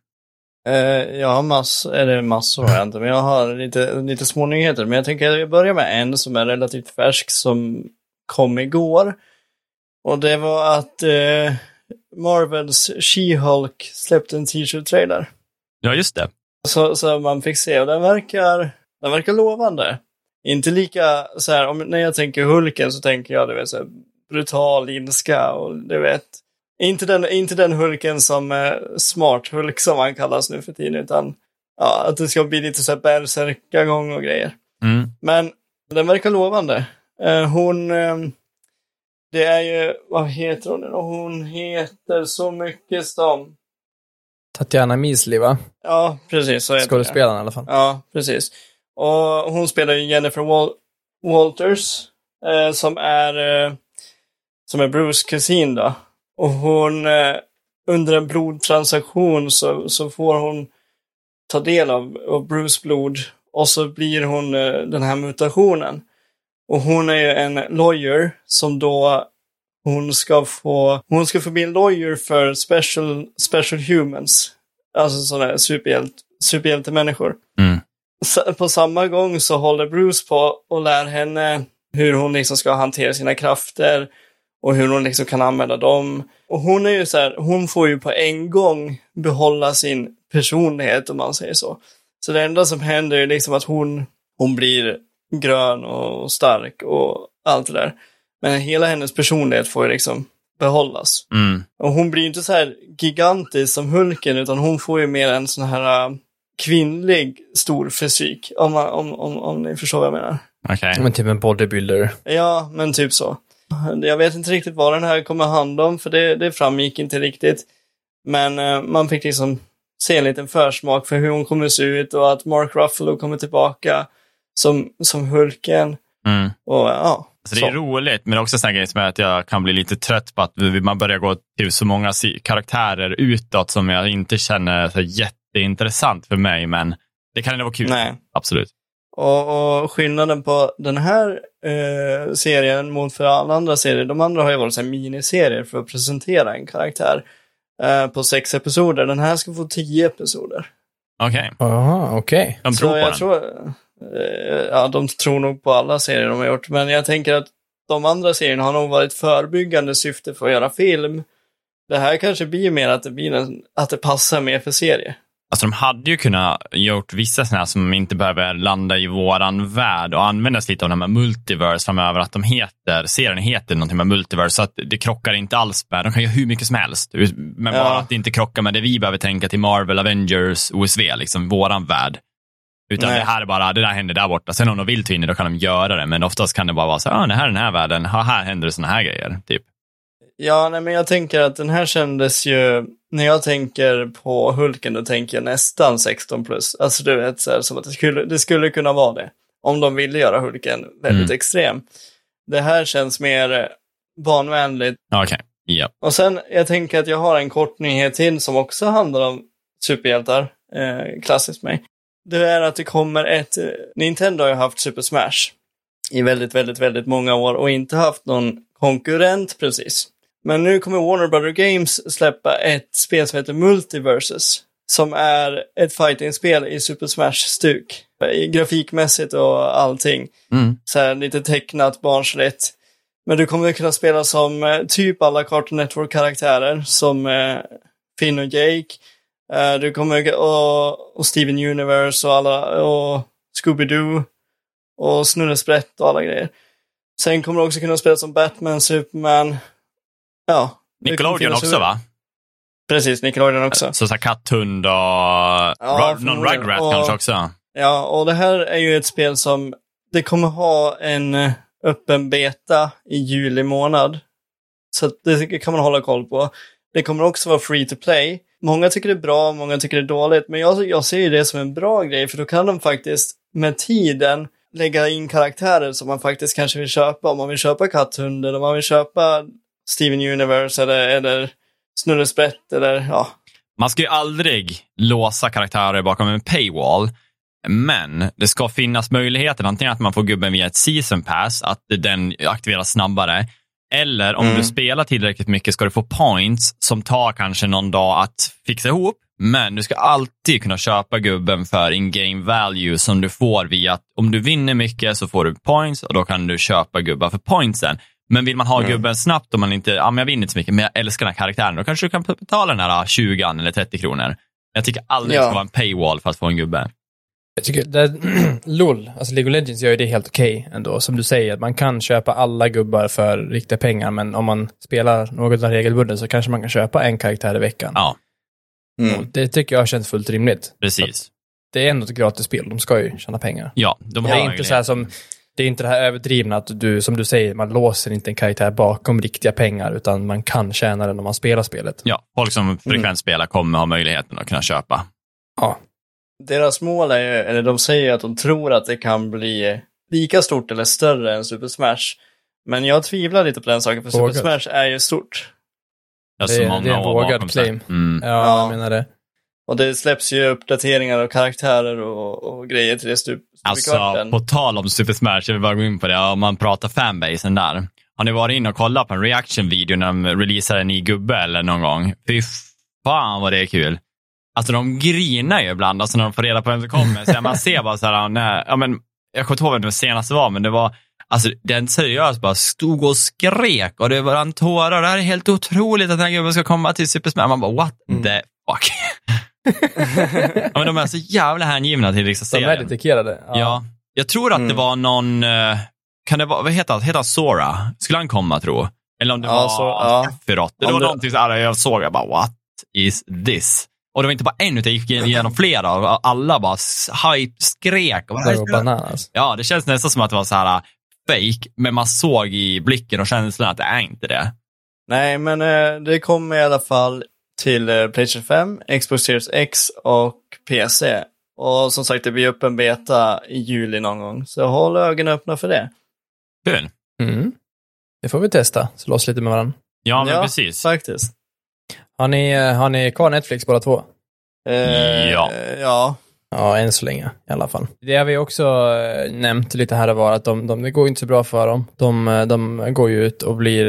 Uh, jag har massor, eller massor har jag inte, men jag har lite, lite små nyheter. Men jag tänker att jag börjar med en som är relativt färsk som kom igår. Och det var att uh, Marvels She-Hulk släppte en teaser-trailer. Ja, just det. Så, så man fick se och den verkar, den verkar lovande. Inte lika så här, om, när jag tänker Hulken så tänker jag, du vet, så här, brutal ilska och du vet, inte den, inte den Hulken som eh, Smart Hulk som han kallas nu för tiden, utan ja, att det ska bli lite så här bärsärkagång och grejer. Mm. Men den verkar lovande. Eh, hon, eh, det är ju, vad heter hon nu Hon heter så mycket som... Tatiana Misley, va? Ja, precis. Så Skådespelaren i alla fall. Ja, precis. Och hon spelar ju Jennifer Wal Walters, eh, som är eh, som är Bruce kusin då. Och hon, eh, under en blodtransaktion så, så får hon ta del av, av Bruce blod och så blir hon eh, den här mutationen. Och hon är ju en lawyer som då hon ska få, hon ska få bli en lawyer för special, special humans. Alltså sådana superhjält, superhjältemänniskor. Mm. På samma gång så håller Bruce på och lär henne hur hon liksom ska hantera sina krafter och hur hon liksom kan använda dem. Och hon är ju så här, hon får ju på en gång behålla sin personlighet om man säger så. Så det enda som händer är liksom att hon, hon blir grön och stark och allt det där. Men hela hennes personlighet får ju liksom behållas. Mm. Och hon blir ju inte så här gigantisk som Hulken, utan hon får ju mer en sån här äh, kvinnlig stor fysik. Om, man- om, om, om ni förstår vad jag menar. Okej. Men typ en bodybuilder. Ja, men typ så. Jag vet inte riktigt vad den här kommer handla om, för det, det framgick inte riktigt. Men eh, man fick liksom se en liten försmak för hur hon kommer se ut och att Mark Ruffalo kommer tillbaka som, som Hulken. Mm. Och ja, Så det är roligt, men också en grej som är att jag kan bli lite trött på att man börjar gå till så många karaktärer utåt som jag inte känner så jätteintressant för mig, men det kan ändå vara kul. Nej. Absolut. Och, och skillnaden på den här eh, serien mot för alla andra serier, de andra har ju varit så här miniserier för att presentera en karaktär eh, på sex episoder. Den här ska få tio episoder. Okej, Jaha, okej. de Så tror på jag den. tror, ja de tror nog på alla serier de har gjort, men jag tänker att de andra serierna har nog varit förebyggande syfte för att göra film. Det här kanske blir mer att det blir en, att det passar mer för serie. Alltså de hade ju kunnat gjort vissa sådana här som inte behöver landa i våran värld och användas lite av de här multiverse framöver, att de heter, serien heter någonting med multiverse, så att det krockar inte alls med, de kan göra hur mycket som helst, men Ja. bara att det inte krockar med det vi behöver tänka till Marvel, Avengers, OSV, liksom våran värld. Utan Nej. det här är bara, det där händer där borta. Sen om de vill ta in det, då kan de göra det, men oftast kan det bara vara så här, ah, det här är den här världen, ha, här händer det sådana här grejer, typ. Ja, nej, men jag tänker att den här kändes ju, när jag tänker på Hulken, då tänker jag nästan 16 plus. Alltså du vet, så här, som att det skulle, det skulle kunna vara det. Om de ville göra Hulken väldigt Mm. extrem. Det här känns mer eh, barnvänligt. Okej, ja. Och sen, jag tänker att jag har en kort nyhet till som också handlar om superhjältar. Eh, klassiskt mig. Det är att det kommer ett, eh, Nintendo har ju haft Super Smash i väldigt, väldigt, väldigt många år och inte haft någon konkurrent precis. Men nu kommer Warner Brother Games släppa ett spel som heter Multiverses. Som är ett fighting-spel i Super Smash-stuk. Grafikmässigt och allting. Mm. Så här lite tecknat, barnsligt. Men du kommer kunna spela som eh, typ alla Cartoon Network-karaktärer. Som eh, Finn och Jake. Eh, du kommer, och, och Steven Universe och alla, och Scooby-Doo. Och Snurresprätt och alla grejer. Sen kommer du också kunna spela som Batman, Superman. Ja. Nickelodeon också hur- va? Precis, Nickelodeon också. Så, så katthund och Ja, någon. Rugrat kanske också. Ja, och det här är ju ett spel som, det kommer ha en eh, öppen beta i juli månad. Så det kan man hålla koll på. Det kommer också vara free to play. Många tycker det är bra, många tycker det är dåligt, men jag, jag ser ju det som en bra grej, för då kan de faktiskt med tiden lägga in karaktärer som man faktiskt kanske vill köpa. Om man vill köpa katthunden, om man vill köpa Steven Universe eller, eller Snurresprätt eller ja. Man ska ju aldrig låsa karaktärer bakom en paywall. Men det ska finnas möjligheten antingen att man får gubben via ett season pass, att den aktiveras snabbare. Eller om Mm. du spelar tillräckligt mycket ska du få points som tar kanske någon dag att fixa ihop. Men du ska alltid kunna köpa gubben för in-game value som du får via att om du vinner mycket så får du points och då kan du köpa gubbar för pointsen. Men vill man ha Mm. gubben snabbt och man inte, ja men jag vinner inte så mycket, men jag älskar den här karaktären, då kanske du kan betala den här 20 eller 30 kronor. Jag tycker aldrig det Ja. ska vara en paywall för att få en gubbe. Jag tycker, det, [CLEARS THROAT] LOL, alltså League of Legends gör ju det helt okej ändå. Som du säger, att man kan köpa alla gubbar för riktiga pengar, men om man spelar något av regelbundet så kanske man kan köpa en karaktär i veckan. Ja, Och det tycker jag känns fullt rimligt. precis. Det är ändå ett gratis spel, de ska ju tjäna pengar. Ja, de Det har är inte så här som, det är inte det här överdrivna att du, som du säger, man låser inte en karaktär bakom riktiga pengar, utan man kan tjäna den om man spelar spelet. Ja, folk som frekvent spelar kommer ha möjligheten att kunna köpa. Ja. Deras mål är ju, eller de säger ju att de tror att det kan bli lika stort eller större än Super Smash. Men jag tvivlar lite på den saken, för Vågat. Super Smash är ju stort. Det är Det är- många det är en vågad claim. Mm. Ja, Ja. jag menar det. Och det släpps ju uppdateringar och karaktärer och, och grejer till det stup, Alltså, på tal om Super Smash, jag vill bara gå in på det, om man pratar fanbasen där. Har ni varit inne och kollat på en reaction-video när de releasar en ny gubbe eller någon gång? Fy fan vad det är kul. Alltså de grinar ju ibland, alltså när de får reda på vem som kommer. Så man ser bara så här, när, ja, men, jag kommer inte ihåg vem det senaste var, men det var, alltså den seriöst bara stod och skrek och det var en tårar. Det här är helt otroligt att den här gubben ska komma till Super Smash. Man bara, what Mm. the fuck? [LAUGHS] ja, men de är så jävla hängivna till liksom De är serien. dedikerade. Ja. Jag tror att det Mm. var någon, eh, kan det vara, vad heter han, heter han Sora? Skulle han komma tro? Eller om det Ja, var så- ja. Sephiroth. Det var det- någonting så här jag såg, jag bara what is this? Och det var inte bara en, utan jag gick igenom [LAUGHS] flera och alla bara hype skrek. Och bara, Det var bananas. Ja, det känns nästan som att det var så här uh, fake, men man såg i blicken och känslan att det är inte det. Nej, men eh, det kommer i alla fall till eh, Playstation 5, Xbox Series X och PC. Och som sagt, det blir öppen beta i juli någon gång. Så håll ögonen öppna för det. Kul. Mm. Det får vi testa, slåss lite med varandra. Ja, men precis. faktiskt. Har ni, eh, har ni kvar Netflix båda två? Eh, Ja. Ja. Ja, än så länge i alla fall. Det har vi också eh, nämnt lite här och var, att de, de, det går inte så bra för dem. De, eh, de går ju ut och blir,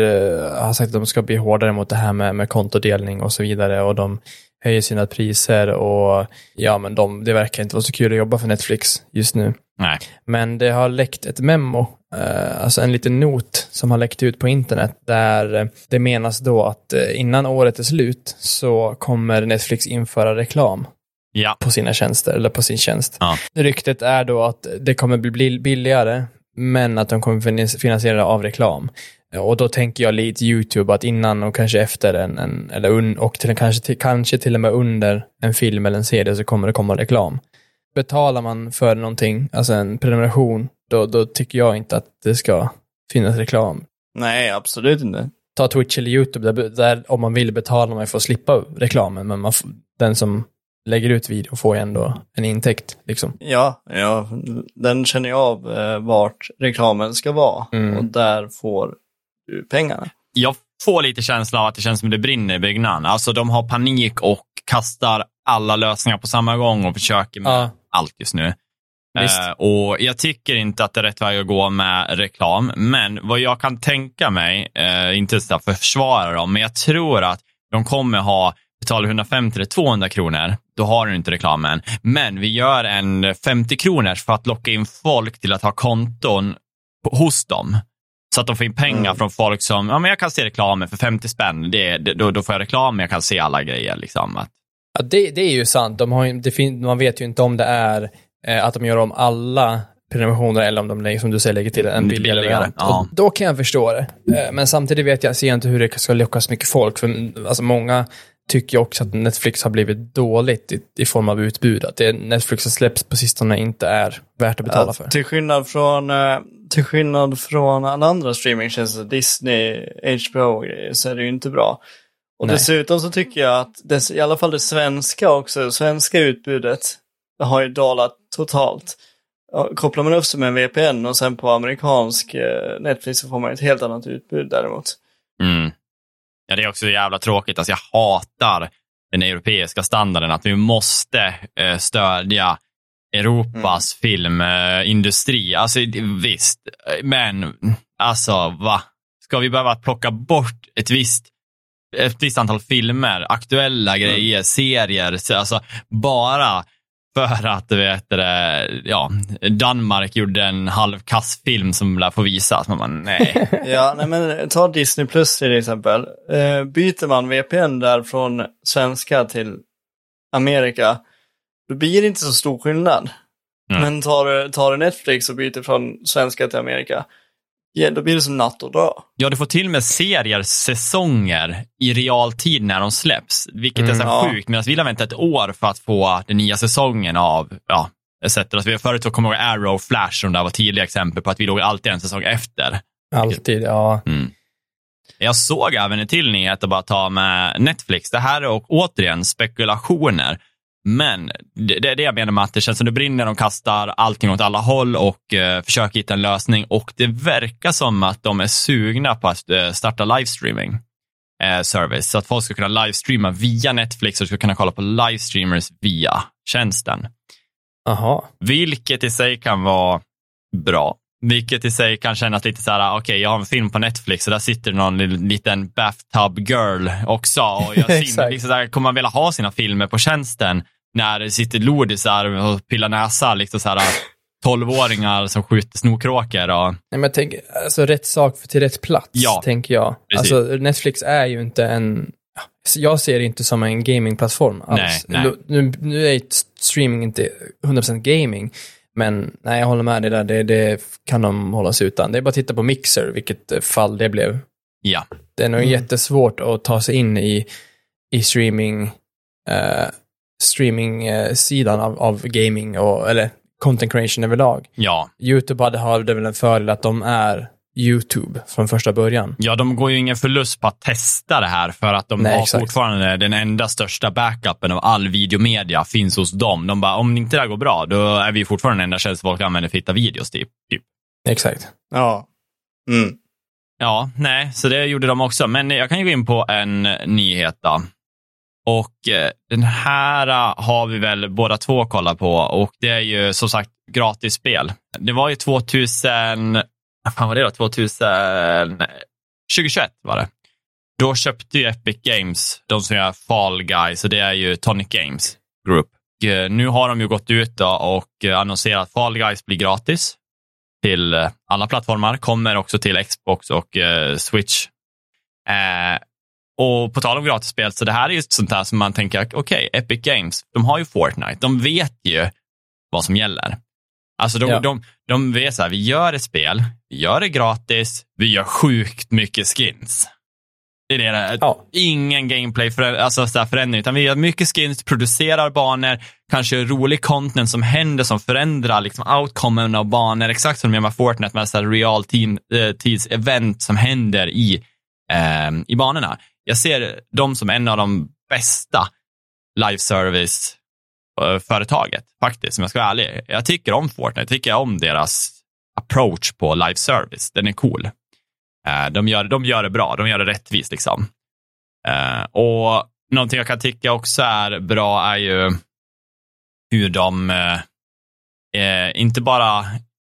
har sagt att de ska bli hårdare mot det här med, med kontodelning och så vidare och de höjer sina priser och ja, men de, det verkar inte vara så kul att jobba för Netflix just nu. Nej. Men det har läckt ett memo, alltså en liten not som har läckt ut på internet där eh, det menas då att eh, innan året är slut så kommer Netflix införa reklam Ja. på sina tjänster, eller på sin tjänst. Ja. Ryktet är då att det kommer bli billigare, men att de kommer finan- finansiera av reklam. Och då tänker jag lite YouTube, att innan och kanske efter en, en eller un, och till, kanske, till, kanske till och med under en film eller en serie så kommer det komma reklam. Betalar man för någonting, alltså en prenumeration, då, då tycker jag inte att det ska finnas reklam. Nej, absolut inte. Ta Twitch eller YouTube, där, där om man vill betala man får slippa reklamen, men man, den som lägger ut video får ju ändå en intäkt. Liksom. Ja, ja, den känner jag av eh, vart reklamen ska vara. Mm. Och där får du pengarna. Jag får lite känsla av att det känns som det brinner i byggnaden. Alltså de har panik och kastar alla lösningar på samma gång och försöker med Ja. allt just nu. Eh, och Jag tycker inte att det är rätt väg att gå med reklam, men vad jag kan tänka mig, eh, inte så att försvara dem, men jag tror att de kommer ha, betalar 150 eller 200 kronor, då har du inte reklamen. Men vi gör en 50 kronors för att locka in folk till att ha konton hos dem. Så att de får in pengar Mm. från folk som, ja men jag kan se reklamen för 50 spänn, det, det, då, då får jag reklam, jag kan se alla grejer. Liksom. Att, Ja, det, det är ju sant. De har det fin, man vet ju inte om det är eh, att de gör om alla prenumerationer eller om de, lägger, som du säger, lägger till en Mm, billigare variant. ja. Och Då kan jag förstå det. Eh, men samtidigt vet jag, ser jag inte hur det ska locka så mycket folk. För alltså, många tycker ju också att Netflix har blivit dåligt i, i form av utbud. Att det Netflix har släppts på sistone inte är värt att betala för. till, skillnad från, eh, till skillnad från alla andra streamingtjänster, Disney, HBO, grejer, så är det ju inte bra. Och Nej. dessutom så tycker jag att det, i alla fall det svenska också, svenska utbudet, det har ju dalat totalt. Kopplar man upp sig med en VPN och sen på amerikansk eh, Netflix så får man ett helt annat utbud däremot. Mm. Ja, det är också jävla tråkigt. Alltså, jag hatar den europeiska standarden att vi måste eh, stödja Europas filmindustri. Alltså visst, men alltså va? Ska vi behöva plocka bort ett visst, ett visst antal filmer, aktuella grejer, serier, så, alltså bara för att vet, det, ja, Danmark gjorde en halvkass film som lär få visas. Man bara, nej. [LAUGHS] Ja, nej men ta Disney Plus till exempel. Eh, byter man VPN där från svenska till Amerika, då blir det inte så stor skillnad. Mm. Men tar du, tar du Netflix och byter från svenska till Amerika, ja, då blir det som natt och dag. Ja, du får till med serier, säsonger i realtid när de släpps, vilket är så Mm, ja. sjukt. Medan vi har väntat ett år för att få den nya säsongen av, ja, etc. Så vi har förut så kommer jag ihåg Arrow, Flash, som där var tydliga exempel på att vi låg alltid en säsong efter. Alltid, ja. Mm. Jag såg även en till nyhet att bara ta med Netflix. Det här är och, återigen spekulationer. Men det, det är det jag menar med att det känns som det brinner, de kastar allting åt alla håll och eh, försöker hitta en lösning. Och det verkar som att de är sugna på att eh, starta livestreaming eh, service. Så att folk ska kunna livestreama via Netflix och ska kunna kolla på livestreamers via tjänsten. Jaha. Vilket i sig kan vara bra. Vilket i sig kan kännas lite så här, okej, jag har en film på Netflix och där sitter någon li- liten bathtub girl också. Och jag [LAUGHS] liksom så här, kommer man vilja ha sina filmer på tjänsten när det sitter lodisar och pillar näsa, liksom så här, 12-åringar som skjuter snorkråkor och Nej, men jag tänker, alltså rätt sak till rätt plats, Ja, tänker jag. precis. Alltså Netflix är ju inte en, jag ser det inte som en gamingplattform alls. Nej, nej. Nu, nu är streaming inte 100% gaming, men nej, jag håller med dig där, det, det kan de hålla sig utan. Det är bara att titta på Mixer, vilket fall det blev Ja. Det är nog Mm. jättesvårt att ta sig in i, i streaming, eh, streaming-sidan av, av gaming, och, eller content creation överlag. Ja. YouTube hade, hade väl en fördel att de är YouTube från första början. ja, de går ju ingen förlust på att testa det här för att de Nej, har exakt. fortfarande den enda största backupen av all videomedia finns hos dem. De bara, om inte det här går bra, då är vi fortfarande den enda tjänst folk använder för att hitta videos. Typ. typ. Exakt. Ja. Mm. Ja, nej, så det gjorde de också. Men jag kan ju gå in på en nyhet då. Och eh, den här eh, har vi väl båda två kollat på och det är ju som sagt gratis spel. Det var ju 2000, fan var det då? 2000, 2021 var det. Då köpte ju Epic Games, de som gör Fall Guys, och det är ju Tonic Games Group. Och eh, Nu har de ju gått ut då och annonserat att Fall Guys blir gratis till alla plattformar, kommer också till Xbox och Switch. Eh, och på tal om gratisspel, så det här är just sånt här som man tänker, okej, Epic Games, de har ju Fortnite, de vet ju vad som gäller. Alltså de, Ja. de, de vet så här, vi gör ett spel, vi gör det gratis, vi gör sjukt mycket skins. Det är det, där. Ja. ingen gameplay för, alltså så förändring, utan vi gör mycket skins, producerar banor, kanske rolig content som händer som förändrar liksom outcomen av banor, exakt som de gör med Fortnite med så här real team, eh, tids event som händer i, eh, i banorna. Jag ser dem som en av de bästa live service-företaget, eh, faktiskt, om jag ska vara ärlig. Jag tycker om Fortnite, jag tycker om deras approach på live service. Den är cool. Eh, de gör, de gör det bra, de gör det rättvist liksom. Eh, och någonting jag kan tycka också är bra är ju hur de inte bara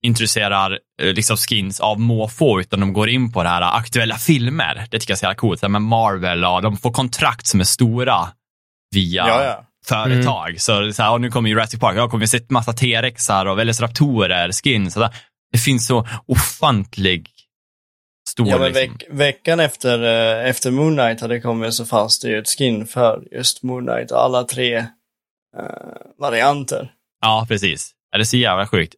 introducerar eh, liksom skins av måfå, utan de går in på det här aktuella filmer. Det tycker jag är så jävla coolt. Så Med Marvel och de får kontrakt som är stora via Ja, ja. företag. Så, det är så här, och nu kommer Jurassic Park, jag kommer vi se massa T-rexar och Velociraptorer, skins. Så där. Det finns så ofantlig stor... Ja, men liksom. veck, veckan efter, eh, efter Moon Knight hade kommit så fanns det ju ett skin för just Moon Knight, alla tre eh, varianter. ja, precis. Ja, Det är så jävla sjukt.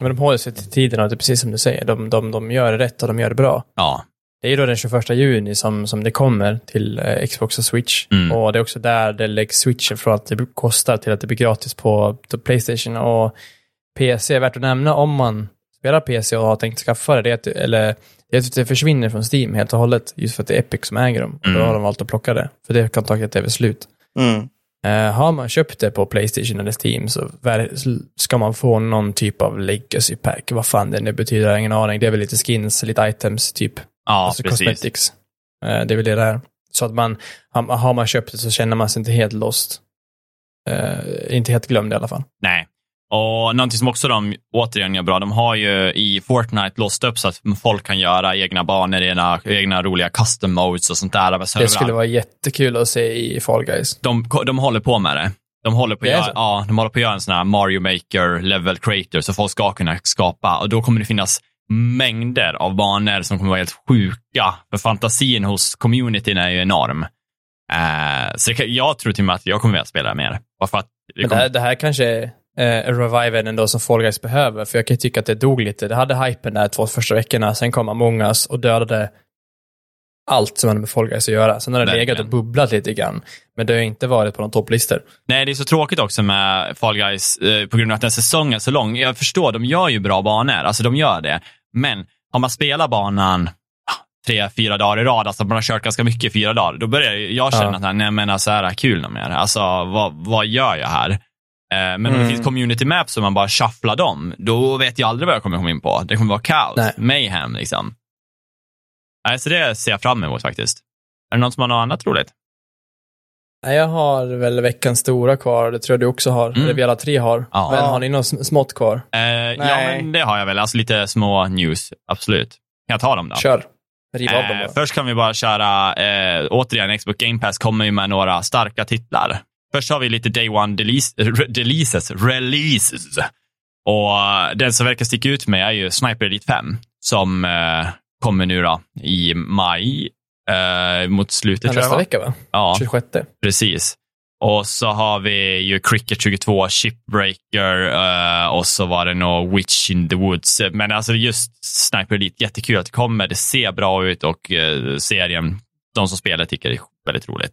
Men de håller sig till tiderna, det är precis som du säger. De, de, de gör det rätt och de gör det bra. Ja, Det är ju då den 21 juni som, som det kommer till eh, Xbox och Switch. Mm. Och det är också där det läggs switchen från att det kostar till att det blir gratis på, på Playstation och PC. är värt att nämna om man spelar PC och har tänkt skaffa det, det är att, eller det är att det försvinner från Steam helt och hållet, just för att det är Epic som äger dem. Och då Mm. har de valt att plocka det, för det kontraktet är väl slut. Mm. Eh, har man köpt det på Playstation eller Steam så ska man få någon typ av legacy pack. Vad fan det nu betyder, jag har ingen aning. Det är väl lite skins, lite items, typ. ja alltså precis. cosmetics. Eh, det är väl det där. Så att man, har, har man köpt det så känner man sig inte helt lost. Eh, inte helt glömd i alla fall. Nej. Och någonting som också de återigen gör bra, de har ju i Fortnite låst upp så att folk kan göra egna banor, egna, egna roliga custom modes och sånt där. med Det skulle vara jättekul att se i Fall Guys. de, de håller på med det. De håller på, att göra, ja, de håller på att göra en sån här Mario Maker level creator så folk ska kunna skapa och då kommer det finnas mängder av banor som kommer vara helt sjuka. För fantasin hos communityn är ju enorm. Eh, så kan, jag tror till och med att jag kommer vilja spela mer. För att det Men det kommer, här, det här kanske eh, reviven ändå som Fall Guys behöver. För jag kan tycka att det dog lite. Det hade hypen där två första veckorna. Sen kom Among Us och dödade allt som hade med Fall Guys att göra. Sen har det legat och bubblat lite grann. Men det har inte varit på någon topplistor. Nej, det är så tråkigt också med Fall Guys eh, på grund av att den säsongen är så lång. Jag förstår, de gör ju bra banor, alltså de gör det. Men om man spelar banan ah, tre, fyra dagar i rad, alltså man har kört ganska mycket i fyra dagar, då börjar jag känna Ja. att nej men alltså är det här kul något mer? Alltså vad, vad gör jag här? Eh, Men om det Mm. finns community maps som man bara shufflar dem, då vet jag aldrig vad jag kommer komma in på. Det kommer vara kaos, Nej. mayhem liksom. Nej, så det ser jag fram emot faktiskt. Är det någon som har något annat roligt? Nej, jag har väl veckans stora kvar. Det tror jag du också har. Mm. Eller vi alla tre har. Ja. Men har ni något sm- smått kvar? Eh, ja, Nej. men det har jag väl. Alltså lite små news, absolut. Kan jag ta dem då? Kör. Riv av dem Eh, bara. först kan vi bara köra, eh, återigen, Xbox Game Pass kommer ju med några starka titlar. Först har vi lite Day One release, releases, releases. Och eh, den som verkar sticka ut med är ju Sniper Elite 5, som eh, kommer nu då i maj, eh, mot slutet Ja, tror nästa vecka va? Ja, 26. precis. Och så har vi ju Cricket 22, Shipbreaker uh, och så var det nog Witch in the Woods. Men alltså just Sniper Elite, jättekul att det kommer. Det ser bra ut och uh, serien, de som spelar tycker det är väldigt roligt.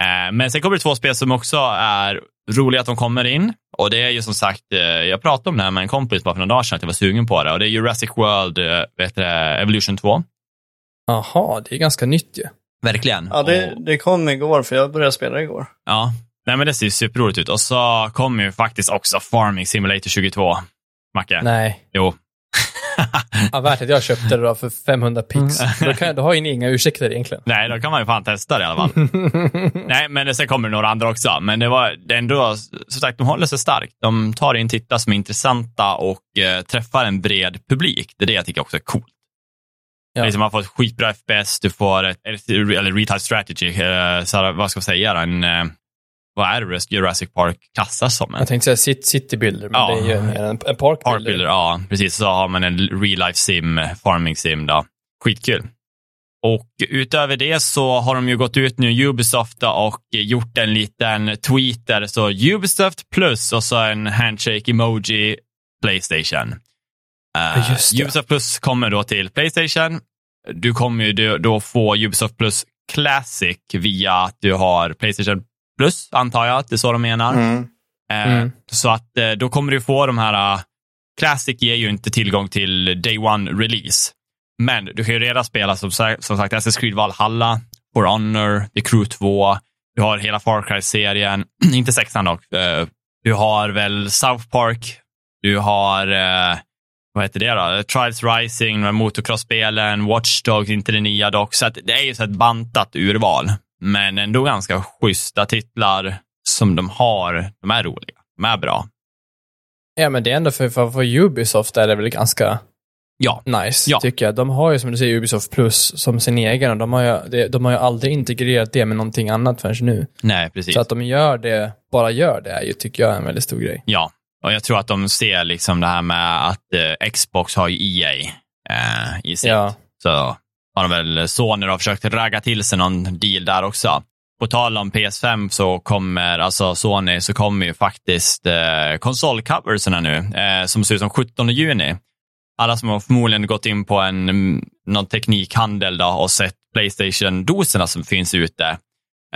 Uh, men sen kommer det två spel som också är roliga att de kommer in. Och det är ju som sagt, jag pratade om det här med en kompis bara för några dagar sedan, att jag var sugen på det. Och det är Jurassic World vet du, Evolution 2. Jaha, det är ganska nytt ju. Verkligen. Ja, det, det kom igår, för jag började spela igår. Ja, Nej, men det ser superroligt ut. Och så kommer ju faktiskt också Farming Simulator 22. Macke. Nej. Jo. Ja, värt att jag köpte det då för 500 pix. Då, kan, då har ju ni inga ursäkter egentligen. Nej, då kan man ju fan testa det i alla fall. [LAUGHS] Nej, men sen kommer det några andra också. Men det var det ändå, som sagt, de håller sig starkt. De tar in titlar som är intressanta och eh, träffar en bred publik. Det är det jag tycker också är coolt. Ja. Liksom man får ett skitbra FPS, du får ett, eller real strategy, eh, så vad ska man säga, en, eh, vad är det Jurassic Park klassas som? Jag tänkte säga city builder, men ja. det är ju en, en park builder. Ja, precis. Så har man en real life sim, farming sim då. Skitkul. Och utöver det så har de ju gått ut nu, Ubisoft, och gjort en liten tweet där står Ubisoft plus och så en handshake emoji Playstation. Uh, Ubisoft Plus kommer då till Playstation. Du kommer ju då få Ubisoft Plus Classic via att du har Playstation Plus, antar jag att det är så de menar. Mm. Uh, mm. Så att uh, då kommer du få de här, Classic ger ju inte tillgång till Day One Release. Men du kan ju redan spela som, som sagt Assassin's Creed Valhalla, For Honor, The Crew 2, du har hela Far Cry-serien, [CLEARS THROAT] inte sexan dock. Du har väl South Park, du har vad heter det då? Trials Rising, motocross-spelen, Watch Dogs, inte det nya dock. Så det är ju så ett bantat urval, men ändå ganska schyssta titlar som de har. De är roliga, de är bra. Ja, men det är ändå för, för, för Ubisoft är det väl ganska ja. nice, ja. tycker jag. De har ju som du säger Ubisoft Plus som sin egen och de har, ju, de har ju aldrig integrerat det med någonting annat förrän nu. Nej, precis. Så att de gör det, bara gör det, är ju, tycker jag, en väldigt stor grej. Ja, och jag tror att de ser liksom det här med att eh, Xbox har ju EA eh, i sitt. Ja. Så har de väl Sony har försökt ragga till sig någon deal där också. På tal om PS5 så kommer, alltså Sony, så kommer ju faktiskt eh, konsolcoverserna nu, eh, som ser ut som 17 juni. Alla som har förmodligen gått in på en, mm, någon teknikhandel då, och sett Playstation-doserna som finns ute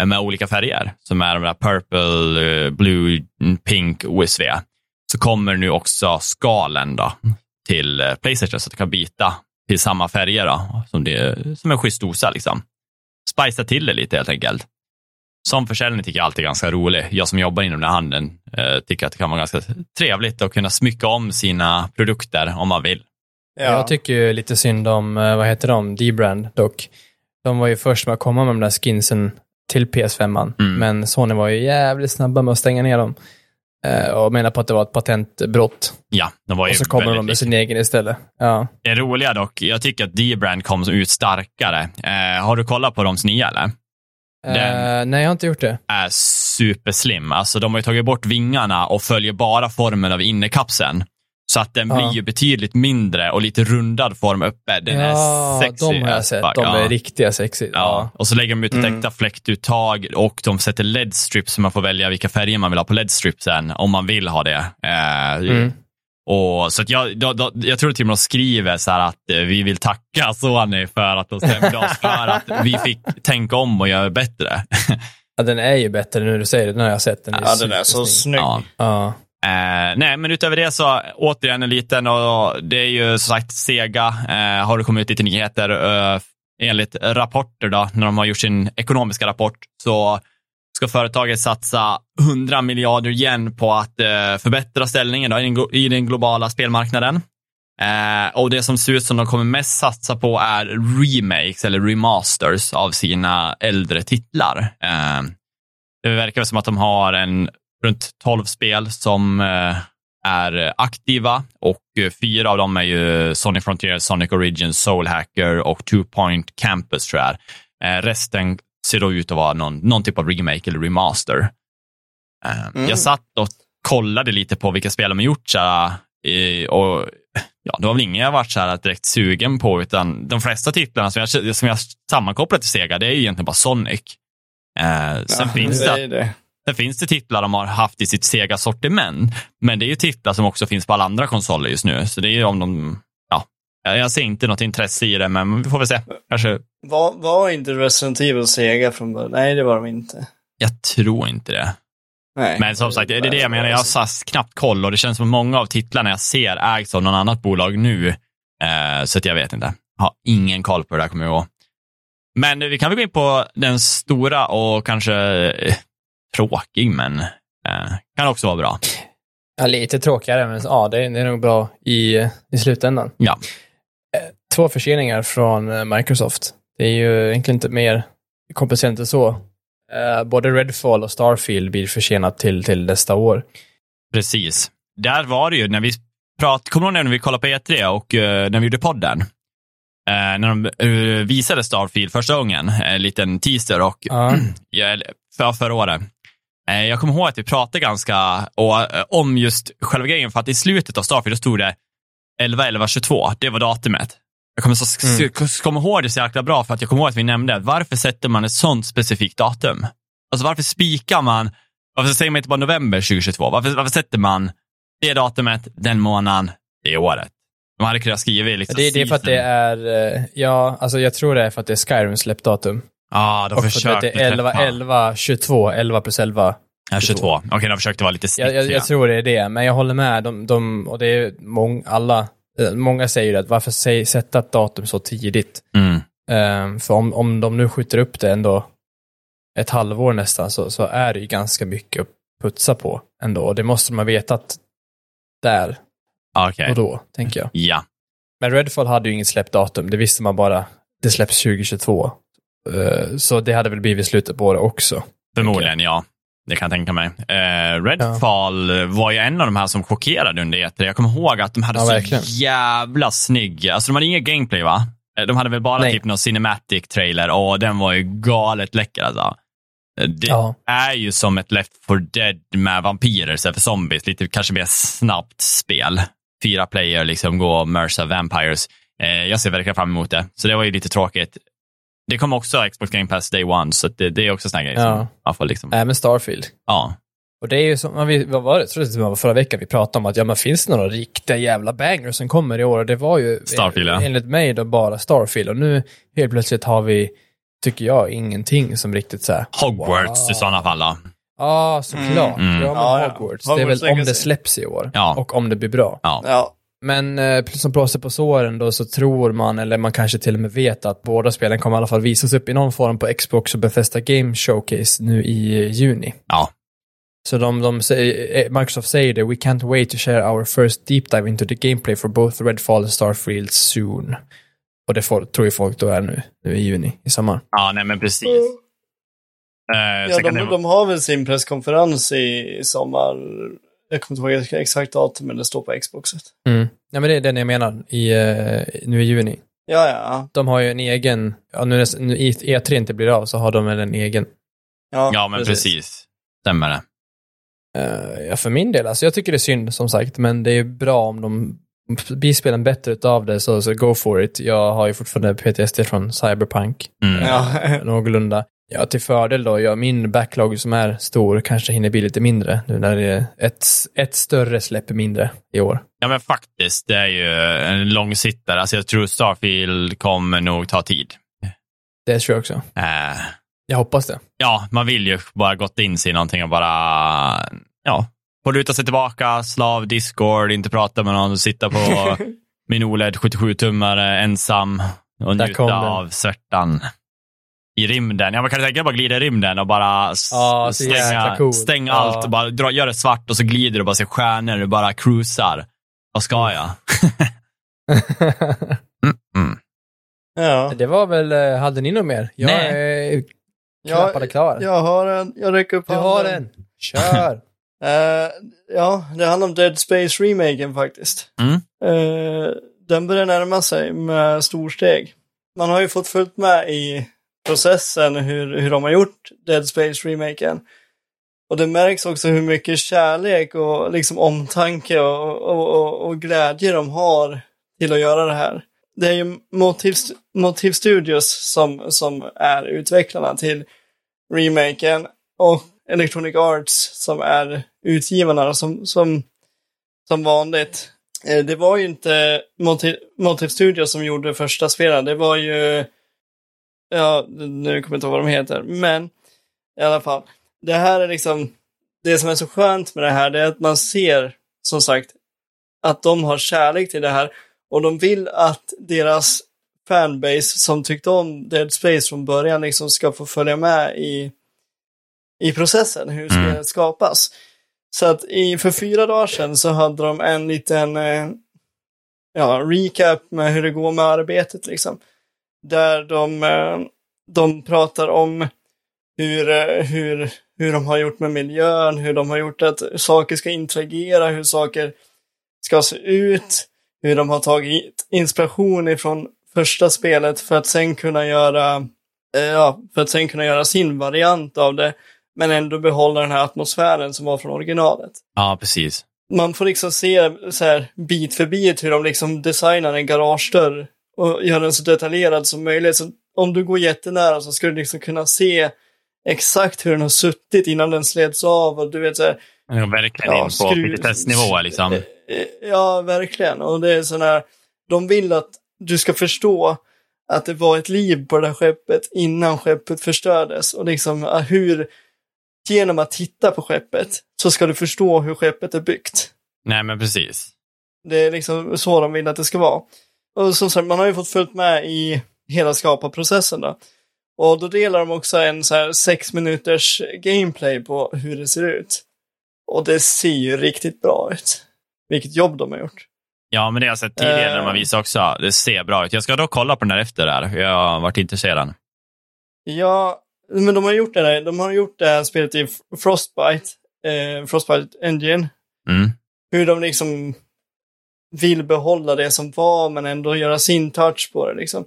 eh, med olika färger, som är de där purple, eh, blue, mm, pink, OSV så kommer nu också skalen då, till eh, Playstation så att du kan byta till samma färger då, som, det, som en schysst dosa. Liksom. Spicea till det lite helt enkelt. Som försäljning tycker jag alltid är ganska rolig. Jag som jobbar inom den här handeln eh, tycker att det kan vara ganska trevligt att kunna smycka om sina produkter om man vill. Ja. Jag tycker lite synd om, eh, vad heter de, D-brand dock. De var ju först med att komma med de där skinsen till PS5, mm. men Sony var ju jävligt snabba med att stänga ner dem. Eh, och menar på att det var ett patentbrott. Ja, de var ju Och så kommer de med sin egen istället. Ja. Det roliga dock, jag tycker att D-Brand kom ut starkare. Eh, har du kollat på deras nya eller? Uh, nej, jag har inte gjort det. är superslim. Alltså, de har ju tagit bort vingarna och följer bara formen av innerkapseln. Så att den ja. blir ju betydligt mindre och lite rundad form uppe. Den ja, är sexy. de har jag sett. De ja. är riktiga sexy. Ja. Och så lägger de ut ett mm. äkta fläktuttag och de sätter LED-strips så man får välja vilka färger man vill ha på LED-stripsen om man vill ha det. Eh, mm. Och, så att jag, då, då, jag tror till och med de skriver så att eh, vi vill tacka Sony för att de stämde oss för att vi fick tänka om och göra bättre. ja, den är ju bättre nu du säger det. Den har jag sett. Den ja, den är så snygg. Ja. Eh, nej, men utöver det så återigen en liten och det är ju som sagt Sega eh, har det kommit ut lite nyheter eh, enligt rapporter då, när de har gjort sin ekonomiska rapport så ska företaget satsa 100 miljarder yen på att eh, förbättra ställningen då, i, den, i den globala spelmarknaden. Eh, och det som ser ut som de kommer mest satsa på är remakes eller remasters av sina äldre titlar. Eh, det verkar som att de har en runt 12 spel som eh, är aktiva och eh, fyra av dem är ju Sonic Frontier, Sonic Origins, Soul Hacker och Two Point Campus tror jag. Eh, resten ser då ut att vara någon, någon typ av remake eller remaster. Mm. Jag satt och kollade lite på vilka spel de har gjort så här, och ja, det var väl ingen jag varit så här direkt sugen på, utan de flesta titlarna som jag, som jag sammankopplat till Sega, det är ju egentligen bara Sonic. Eh, sen ja, finns det, det, Sen finns det titlar de har haft i sitt Sega-sortiment, men det är ju titlar som också finns på alla andra konsoler just nu. Så det är ju om de, ja, jag ser inte något intresse i det, men vi får väl se. Kanske. Var, var inte Resident Evil Sega från början? Nej, det var de inte. Jag tror inte det. Nej. Men som sagt, det är det jag menar. Jag har knappt koll och det känns som att många av titlarna jag ser ägs av någon annat bolag nu. Eh, så att jag vet inte. Har ingen koll på hur det här kommer att gå. Men vi kan väl gå in på den stora och kanske eh, tråkig, men eh, kan också vara bra. Ja, lite tråkigare, men ja, det, är- det är nog bra i, i slutändan. Ja. Två förseningar från eh, Microsoft. Det är ju egentligen inte mer komplicerat än så. Eh, både Redfall och Starfield blir försenat till, till nästa år. Precis. Där var det ju, när vi prat, kommer du ihåg när vi kollade på E3 och eh, när vi gjorde podden? Eh, när de eh, visade Starfield första gången, en liten teaser och ja, [CLEARS THROAT] för förra året. Eh, Jag kommer ihåg att vi pratade ganska och, eh, om just själva grejen, för att i slutet av Starfield då stod det 11 11 22. Det var datumet. Jag kommer, så, Mm. kommer ihåg det så jäkla bra för att jag kommer ihåg att vi nämnde, varför sätter man ett sånt specifikt datum? Alltså varför spikar man, varför säger man inte bara november 2022? Varför, varför sätter man det datumet, den månaden, det året? De hade kunnat skriva liksom Det, det är för att det är, eh, ja, alltså jag tror det är för att det är Skyrim släppdatum. Ja, de Och försökte det är 11, träffa. 11, 22, 11 plus 11. Ja, 22. Okej, de försökte vara lite Jag, jag, jag tror det är det, men jag håller med. De, de, och det är mång, alla, eh, många säger ju att varför säg, sätta ett datum så tidigt? Mm. Ehm, för om, om de nu skjuter upp det ändå ett halvår nästan så, så är det ju ganska mycket att putsa på ändå. Och det måste man veta att där Okej. och då, tänker jag. Ja. Men Redfall hade ju inget släppdatum, det visste man bara. Det släpps 2022. Eh, så det hade väl blivit slutet på året också. Förmodligen, ja. Det kan jag tänka mig. Eh, Redfall var ju en av de här som chockerade under E3. Jag kommer ihåg att de hade Ja, så verkligen. jävla snygg, alltså de hade inget gameplay va? Eh, De hade väl bara Nej. typ någon cinematic trailer och den var ju galet läcker alltså. Eh, Det Ja. är ju som ett Left 4 Dead med vampyrer istället för zombies. Lite kanske mer snabbt spel. Fyra player, liksom gå och mörsa vampires. Eh, jag ser verkligen fram emot det. Så det var ju lite tråkigt. Det kommer också Xbox Game Pass Day One, så det, det är också såna grejer Ja. som man får liksom, Även Starfield. ja. Och det är ju som, vi, vad var det, tror det var förra veckan vi pratade om att ja men finns det några riktiga jävla bangers som kommer i år? Och det var ju Starfield, ja. enligt mig då bara Starfield. Och nu helt plötsligt har vi, tycker jag, ingenting som riktigt så här. Hogwarts wow. i sådana fall då. Ja, såklart. Mm. Ja, men Ja, ja. Hogwarts. Det är Hogwarts väl om det släpps i år. Ja. Och om det blir bra. Ja. Ja, Men eh, som plåster på såren då så tror man, eller man kanske till och med vet att båda spelen kommer i alla fall visas upp i någon form på Xbox och Bethesda Game Showcase nu i eh, juni. Ja. Så de, de säger, eh, Microsoft säger det, we can't wait to share our first deep dive into the gameplay for both Redfall and Starfield soon. Och det får, tror ju folk då är nu, nu i juni, i sommar. ja, nej men precis. Eh, ja sen de, det- de har väl sin presskonferens i, i sommar. Jag kommer inte ihåg exakt datum, men det står på Xboxet. Mm. Ja, men det är den jag menar, i, eh, nu i juni. Ja, ja. De har ju en egen, ja, nu när nu E3 inte blir av så har de väl en egen Ja, ja, men precis. Stämmer det. Eh, ja, för min del, alltså jag tycker det är synd som sagt, men det är bra om de blir spelen bättre utav det, så, så go for it. Jag har ju fortfarande PTSD från Cyberpunk, Mm. Ja. någorlunda. Ja, till fördel då, ja, min backlog som är stor kanske hinner bli lite mindre nu när det är ett, ett större släpp mindre i år. Ja, men faktiskt. Det är ju en långsittare. Alltså, jag tror Starfield kommer nog ta tid. Det tror jag också. Eh, Jag hoppas det. ja, man vill ju bara gått in sig i någonting och bara, ja, få luta sig tillbaka, slav, Discord, inte prata med någon, sitta på [LAUGHS] min OLED 77-tummare ensam och njuta av svärtan i rymden. Ja, man kan tänka bara glida i rymden och bara Ja, stänga, coolt. stänga Ja. allt och bara dra, gör det svart och så glider du och bara ser stjärnor och bara cruisar. Vad ska jag? [LAUGHS] Mm. ja. det var väl, eh, hade ni något mer? Jag Nej. är knappade klar. Jag har en. Jag räcker upp du har handen. en. Kör! [LAUGHS] Eh, ja, det handlar om Dead Space remaken faktiskt. Mm. Eh, den börjar närma sig med storsteg. Man har ju fått fullt med i processen hur, hur de har gjort Dead Space remaken. Och det märks också hur mycket kärlek och liksom omtanke och, och, och, och glädje de har till att göra det här. Det är ju Motiv, Motiv Studios som, som är utvecklarna till remaken. Och Electronic Arts som är utgivarna som, som, som vanligt. Eh, det var ju inte Motiv, Motiv Studios som gjorde första spelen, det var ju, ja, nu kommer jag inte ihåg vad de heter, men i alla fall. Det här är liksom, det som är så skönt med det här, det är att man ser, som sagt, att de har kärlek till det här och de vill att deras fanbase som tyckte om Dead Space från början liksom ska få följa med i, i processen, hur spelet mm. skapas. Så att i, för fyra dagar sedan så hade de en liten eh, ja, recap med hur det går med arbetet liksom. Där de, eh, de pratar om hur, eh, hur, hur de har gjort med miljön, hur de har gjort att saker ska interagera, hur saker ska se ut, hur de har tagit inspiration ifrån första spelet för att sen kunna göra, eh, ja, för att sen kunna göra sin variant av det, men ändå behålla den här atmosfären som var från originalet. Ja, precis. Man får liksom se så här bit för bit hur de liksom designar en garagedörr och gör den så detaljerad som möjligt. Så om du går jättenära så ska du liksom kunna se exakt hur den har suttit innan den sleds av och du vet så här, Ja, verkligen ja, in på petitessnivå liksom. Eh, eh, ja, verkligen. Och det är sådana här, de vill att du ska förstå att det var ett liv på det här skeppet innan skeppet förstördes och liksom hur, genom att titta på skeppet så ska du förstå hur skeppet är byggt. Nej, men precis. Det är liksom så de vill att det ska vara. Och som sagt, man har ju fått följt med i hela skaparprocessen då. Och då delar de också en så här sex minuters gameplay på hur det ser ut. Och det ser ju riktigt bra ut. Vilket jobb de har gjort. Ja, men det har jag sett tidigare när man eh. visar också. Det ser bra ut. Jag ska då kolla på den här efter där. Jag har varit intresserad. Ja, men de har gjort det där. De har gjort det här spelet i Frostbite, eh, Frostbite Engine. Mm. Hur de liksom vill behålla det som var, men ändå göra sin touch på det. Liksom.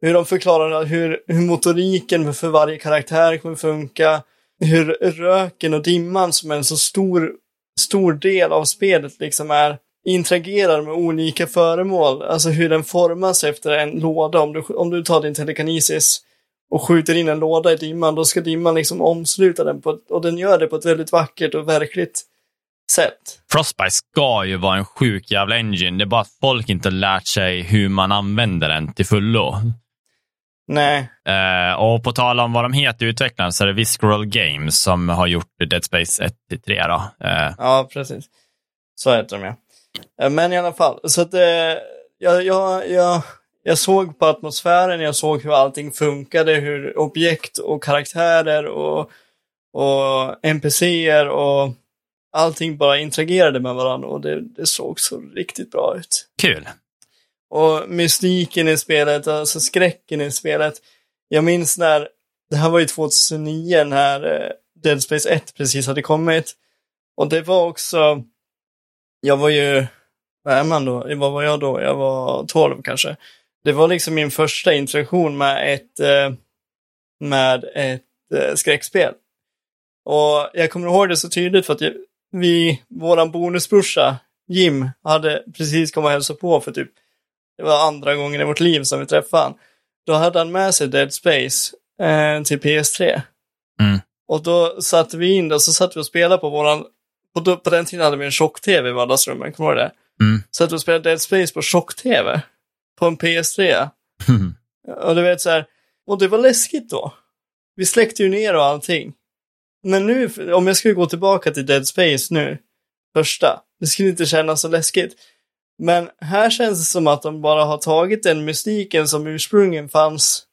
Hur de förklarar hur, hur motoriken för varje karaktär kommer funka. Hur röken och dimman som är en så stor, stor del av spelet liksom är interagerar med olika föremål, alltså hur den formas efter en låda. Om du, om du tar din telekinesis och skjuter in en låda i dimman, då ska dimman liksom omsluta den på ett, och den gör det på ett väldigt vackert och verkligt sätt. Frostbite ska ju vara en sjuk jävla engine. Det är bara att folk inte lärt sig hur man använder den till fullo. Nej. Uh, och på tal om vad de heter utvecklarna så är det Visceral Games som har gjort Dead Space 1-3 då. Uh. Ja, precis. Så heter de ja. Eh, men i alla fall, så att jag, jag, jag, jag såg på atmosfären, jag såg hur allting funkade, hur objekt och karaktärer och, och NPCer och allting bara interagerade med varandra och det, det såg så riktigt bra ut. Kul. Och mystiken i spelet, alltså skräcken i spelet. Jag minns när, det här var ju 2009 när eh, Dead Space 1 precis hade kommit. Och det var också, jag var ju, vad är man då? Vad var jag då? Jag var 12 kanske. Det var liksom min första interaktion med ett, eh, med ett eh, skräckspel. Och jag kommer ihåg det så tydligt för att vi, våran bonusbrorsa Jim, hade precis kommit och hälsat på för typ, det var andra gången i vårt liv som vi träffade han. Då hade han med sig Dead Space eh, till PS3. Mm. Och då satte vi in det och så satt vi och spelade på våran på, på den tiden hade vi en tjock-tv i vardagsrummet, kommer du ihåg det? Mm. Så att vi spelade Dead Space på tjock-tv. På en PS3. Mm. [LAUGHS] Och du vet så här, och det var läskigt då. Vi släckte ju ner och allting. Men nu, om jag skulle gå tillbaka till Dead Space nu, första, det skulle inte kännas så läskigt. Men här känns det som att de bara har tagit den mystiken som ursprungligen fanns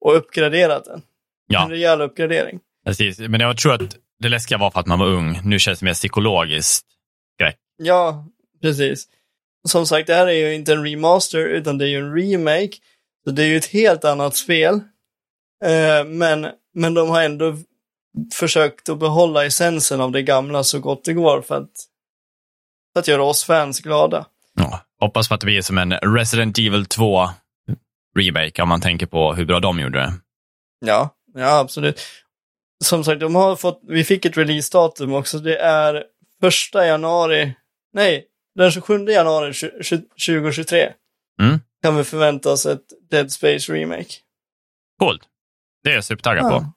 och uppgraderat den. Ja. En rejäl uppgradering. Precis, men jag tror att det läskiga var för att man var ung. Nu känns det mer psykologiskt skräck. Ja, precis. Som sagt, det här är ju inte en remaster, utan det är ju en remake. Så det är ju ett helt annat spel. Eh, men, men de har ändå försökt att behålla essensen av det gamla så gott det går för att, för att göra oss fans glada. Ja, hoppas på att det blir som en Resident Evil 2 remake om man tänker på hur bra de gjorde det. Ja, ja absolut som sagt, de har fått, vi fick ett releasedatum också. Det är första januari, nej, den 27 januari 2023. Mm. Kan vi förvänta oss ett Dead Space Remake. Coolt. Det är jag supertaggad ja. på.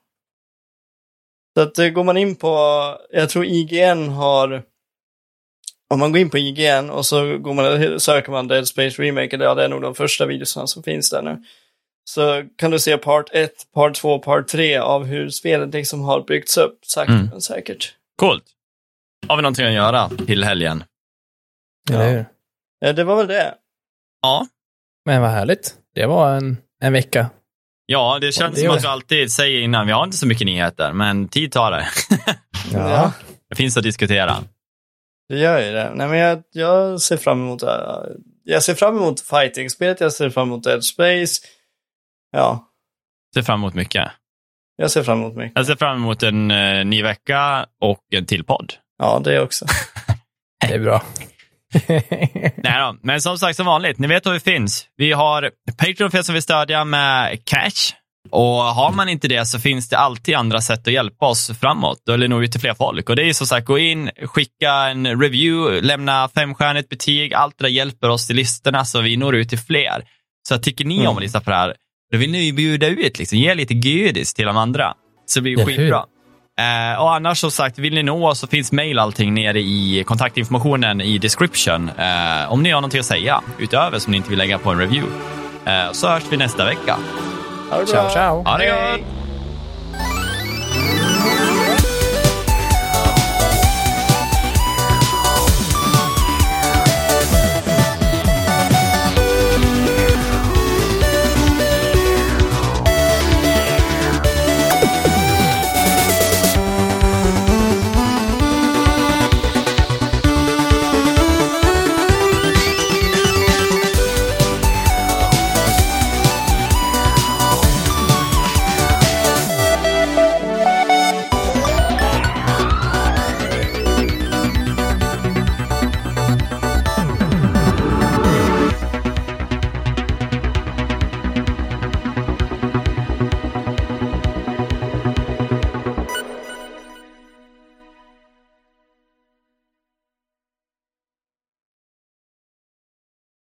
Så att eh, går man in på, jag tror IGN har, om man går in på IGN och så går man, söker man Dead Space Remake, ja, det är nog de första videorna som finns där nu. Så kan du se part 1, part 2, part 3 av hur spelet liksom har byggts upp, sakta Mm. men säkert. Coolt. Har vi någonting att göra till helgen? Eller hur? Eh, Det var väl det. Ja. Men vad härligt. Det var en, en vecka. Ja, det känns det som att vi alltid säger innan, vi har inte så mycket nyheter, men tid tar det. [LAUGHS] Ja. det finns att diskutera. Det gör ju det. Nej, men jag, jag ser fram emot äh, Jag ser fram emot fighting-spelet, jag ser fram emot Dead Space. Ja, Ser fram emot mycket. jag ser fram emot mycket. Jag ser fram emot en eh, ny vecka och en till podd. Ja, det också. [LAUGHS] Det är bra. [LAUGHS] Nej då, men som sagt som vanligt, ni vet var vi finns. Vi har Patreon för er som vill stödja med cash. Och har man inte det så finns det alltid andra sätt att hjälpa oss framåt eller nå ut till fler folk. Och det är som sagt, gå in, skicka en review, lämna femstjärnigt betyg. Allt det där hjälper oss till listorna så vi når ut till fler. Så tycker ni om att lyssna på det här, då vill ni ju bjuda ut, liksom, ge lite godis till de andra. Så det blir hur? skitbra. Eh, och annars som sagt, vill ni nå oss så finns mail allting nere i kontaktinformationen i description. Eh, om ni har någonting att säga utöver som ni inte vill lägga på en review. Eh, så hörs vi nästa vecka. Ha det Ciao, bra. ciao. Ha det gott!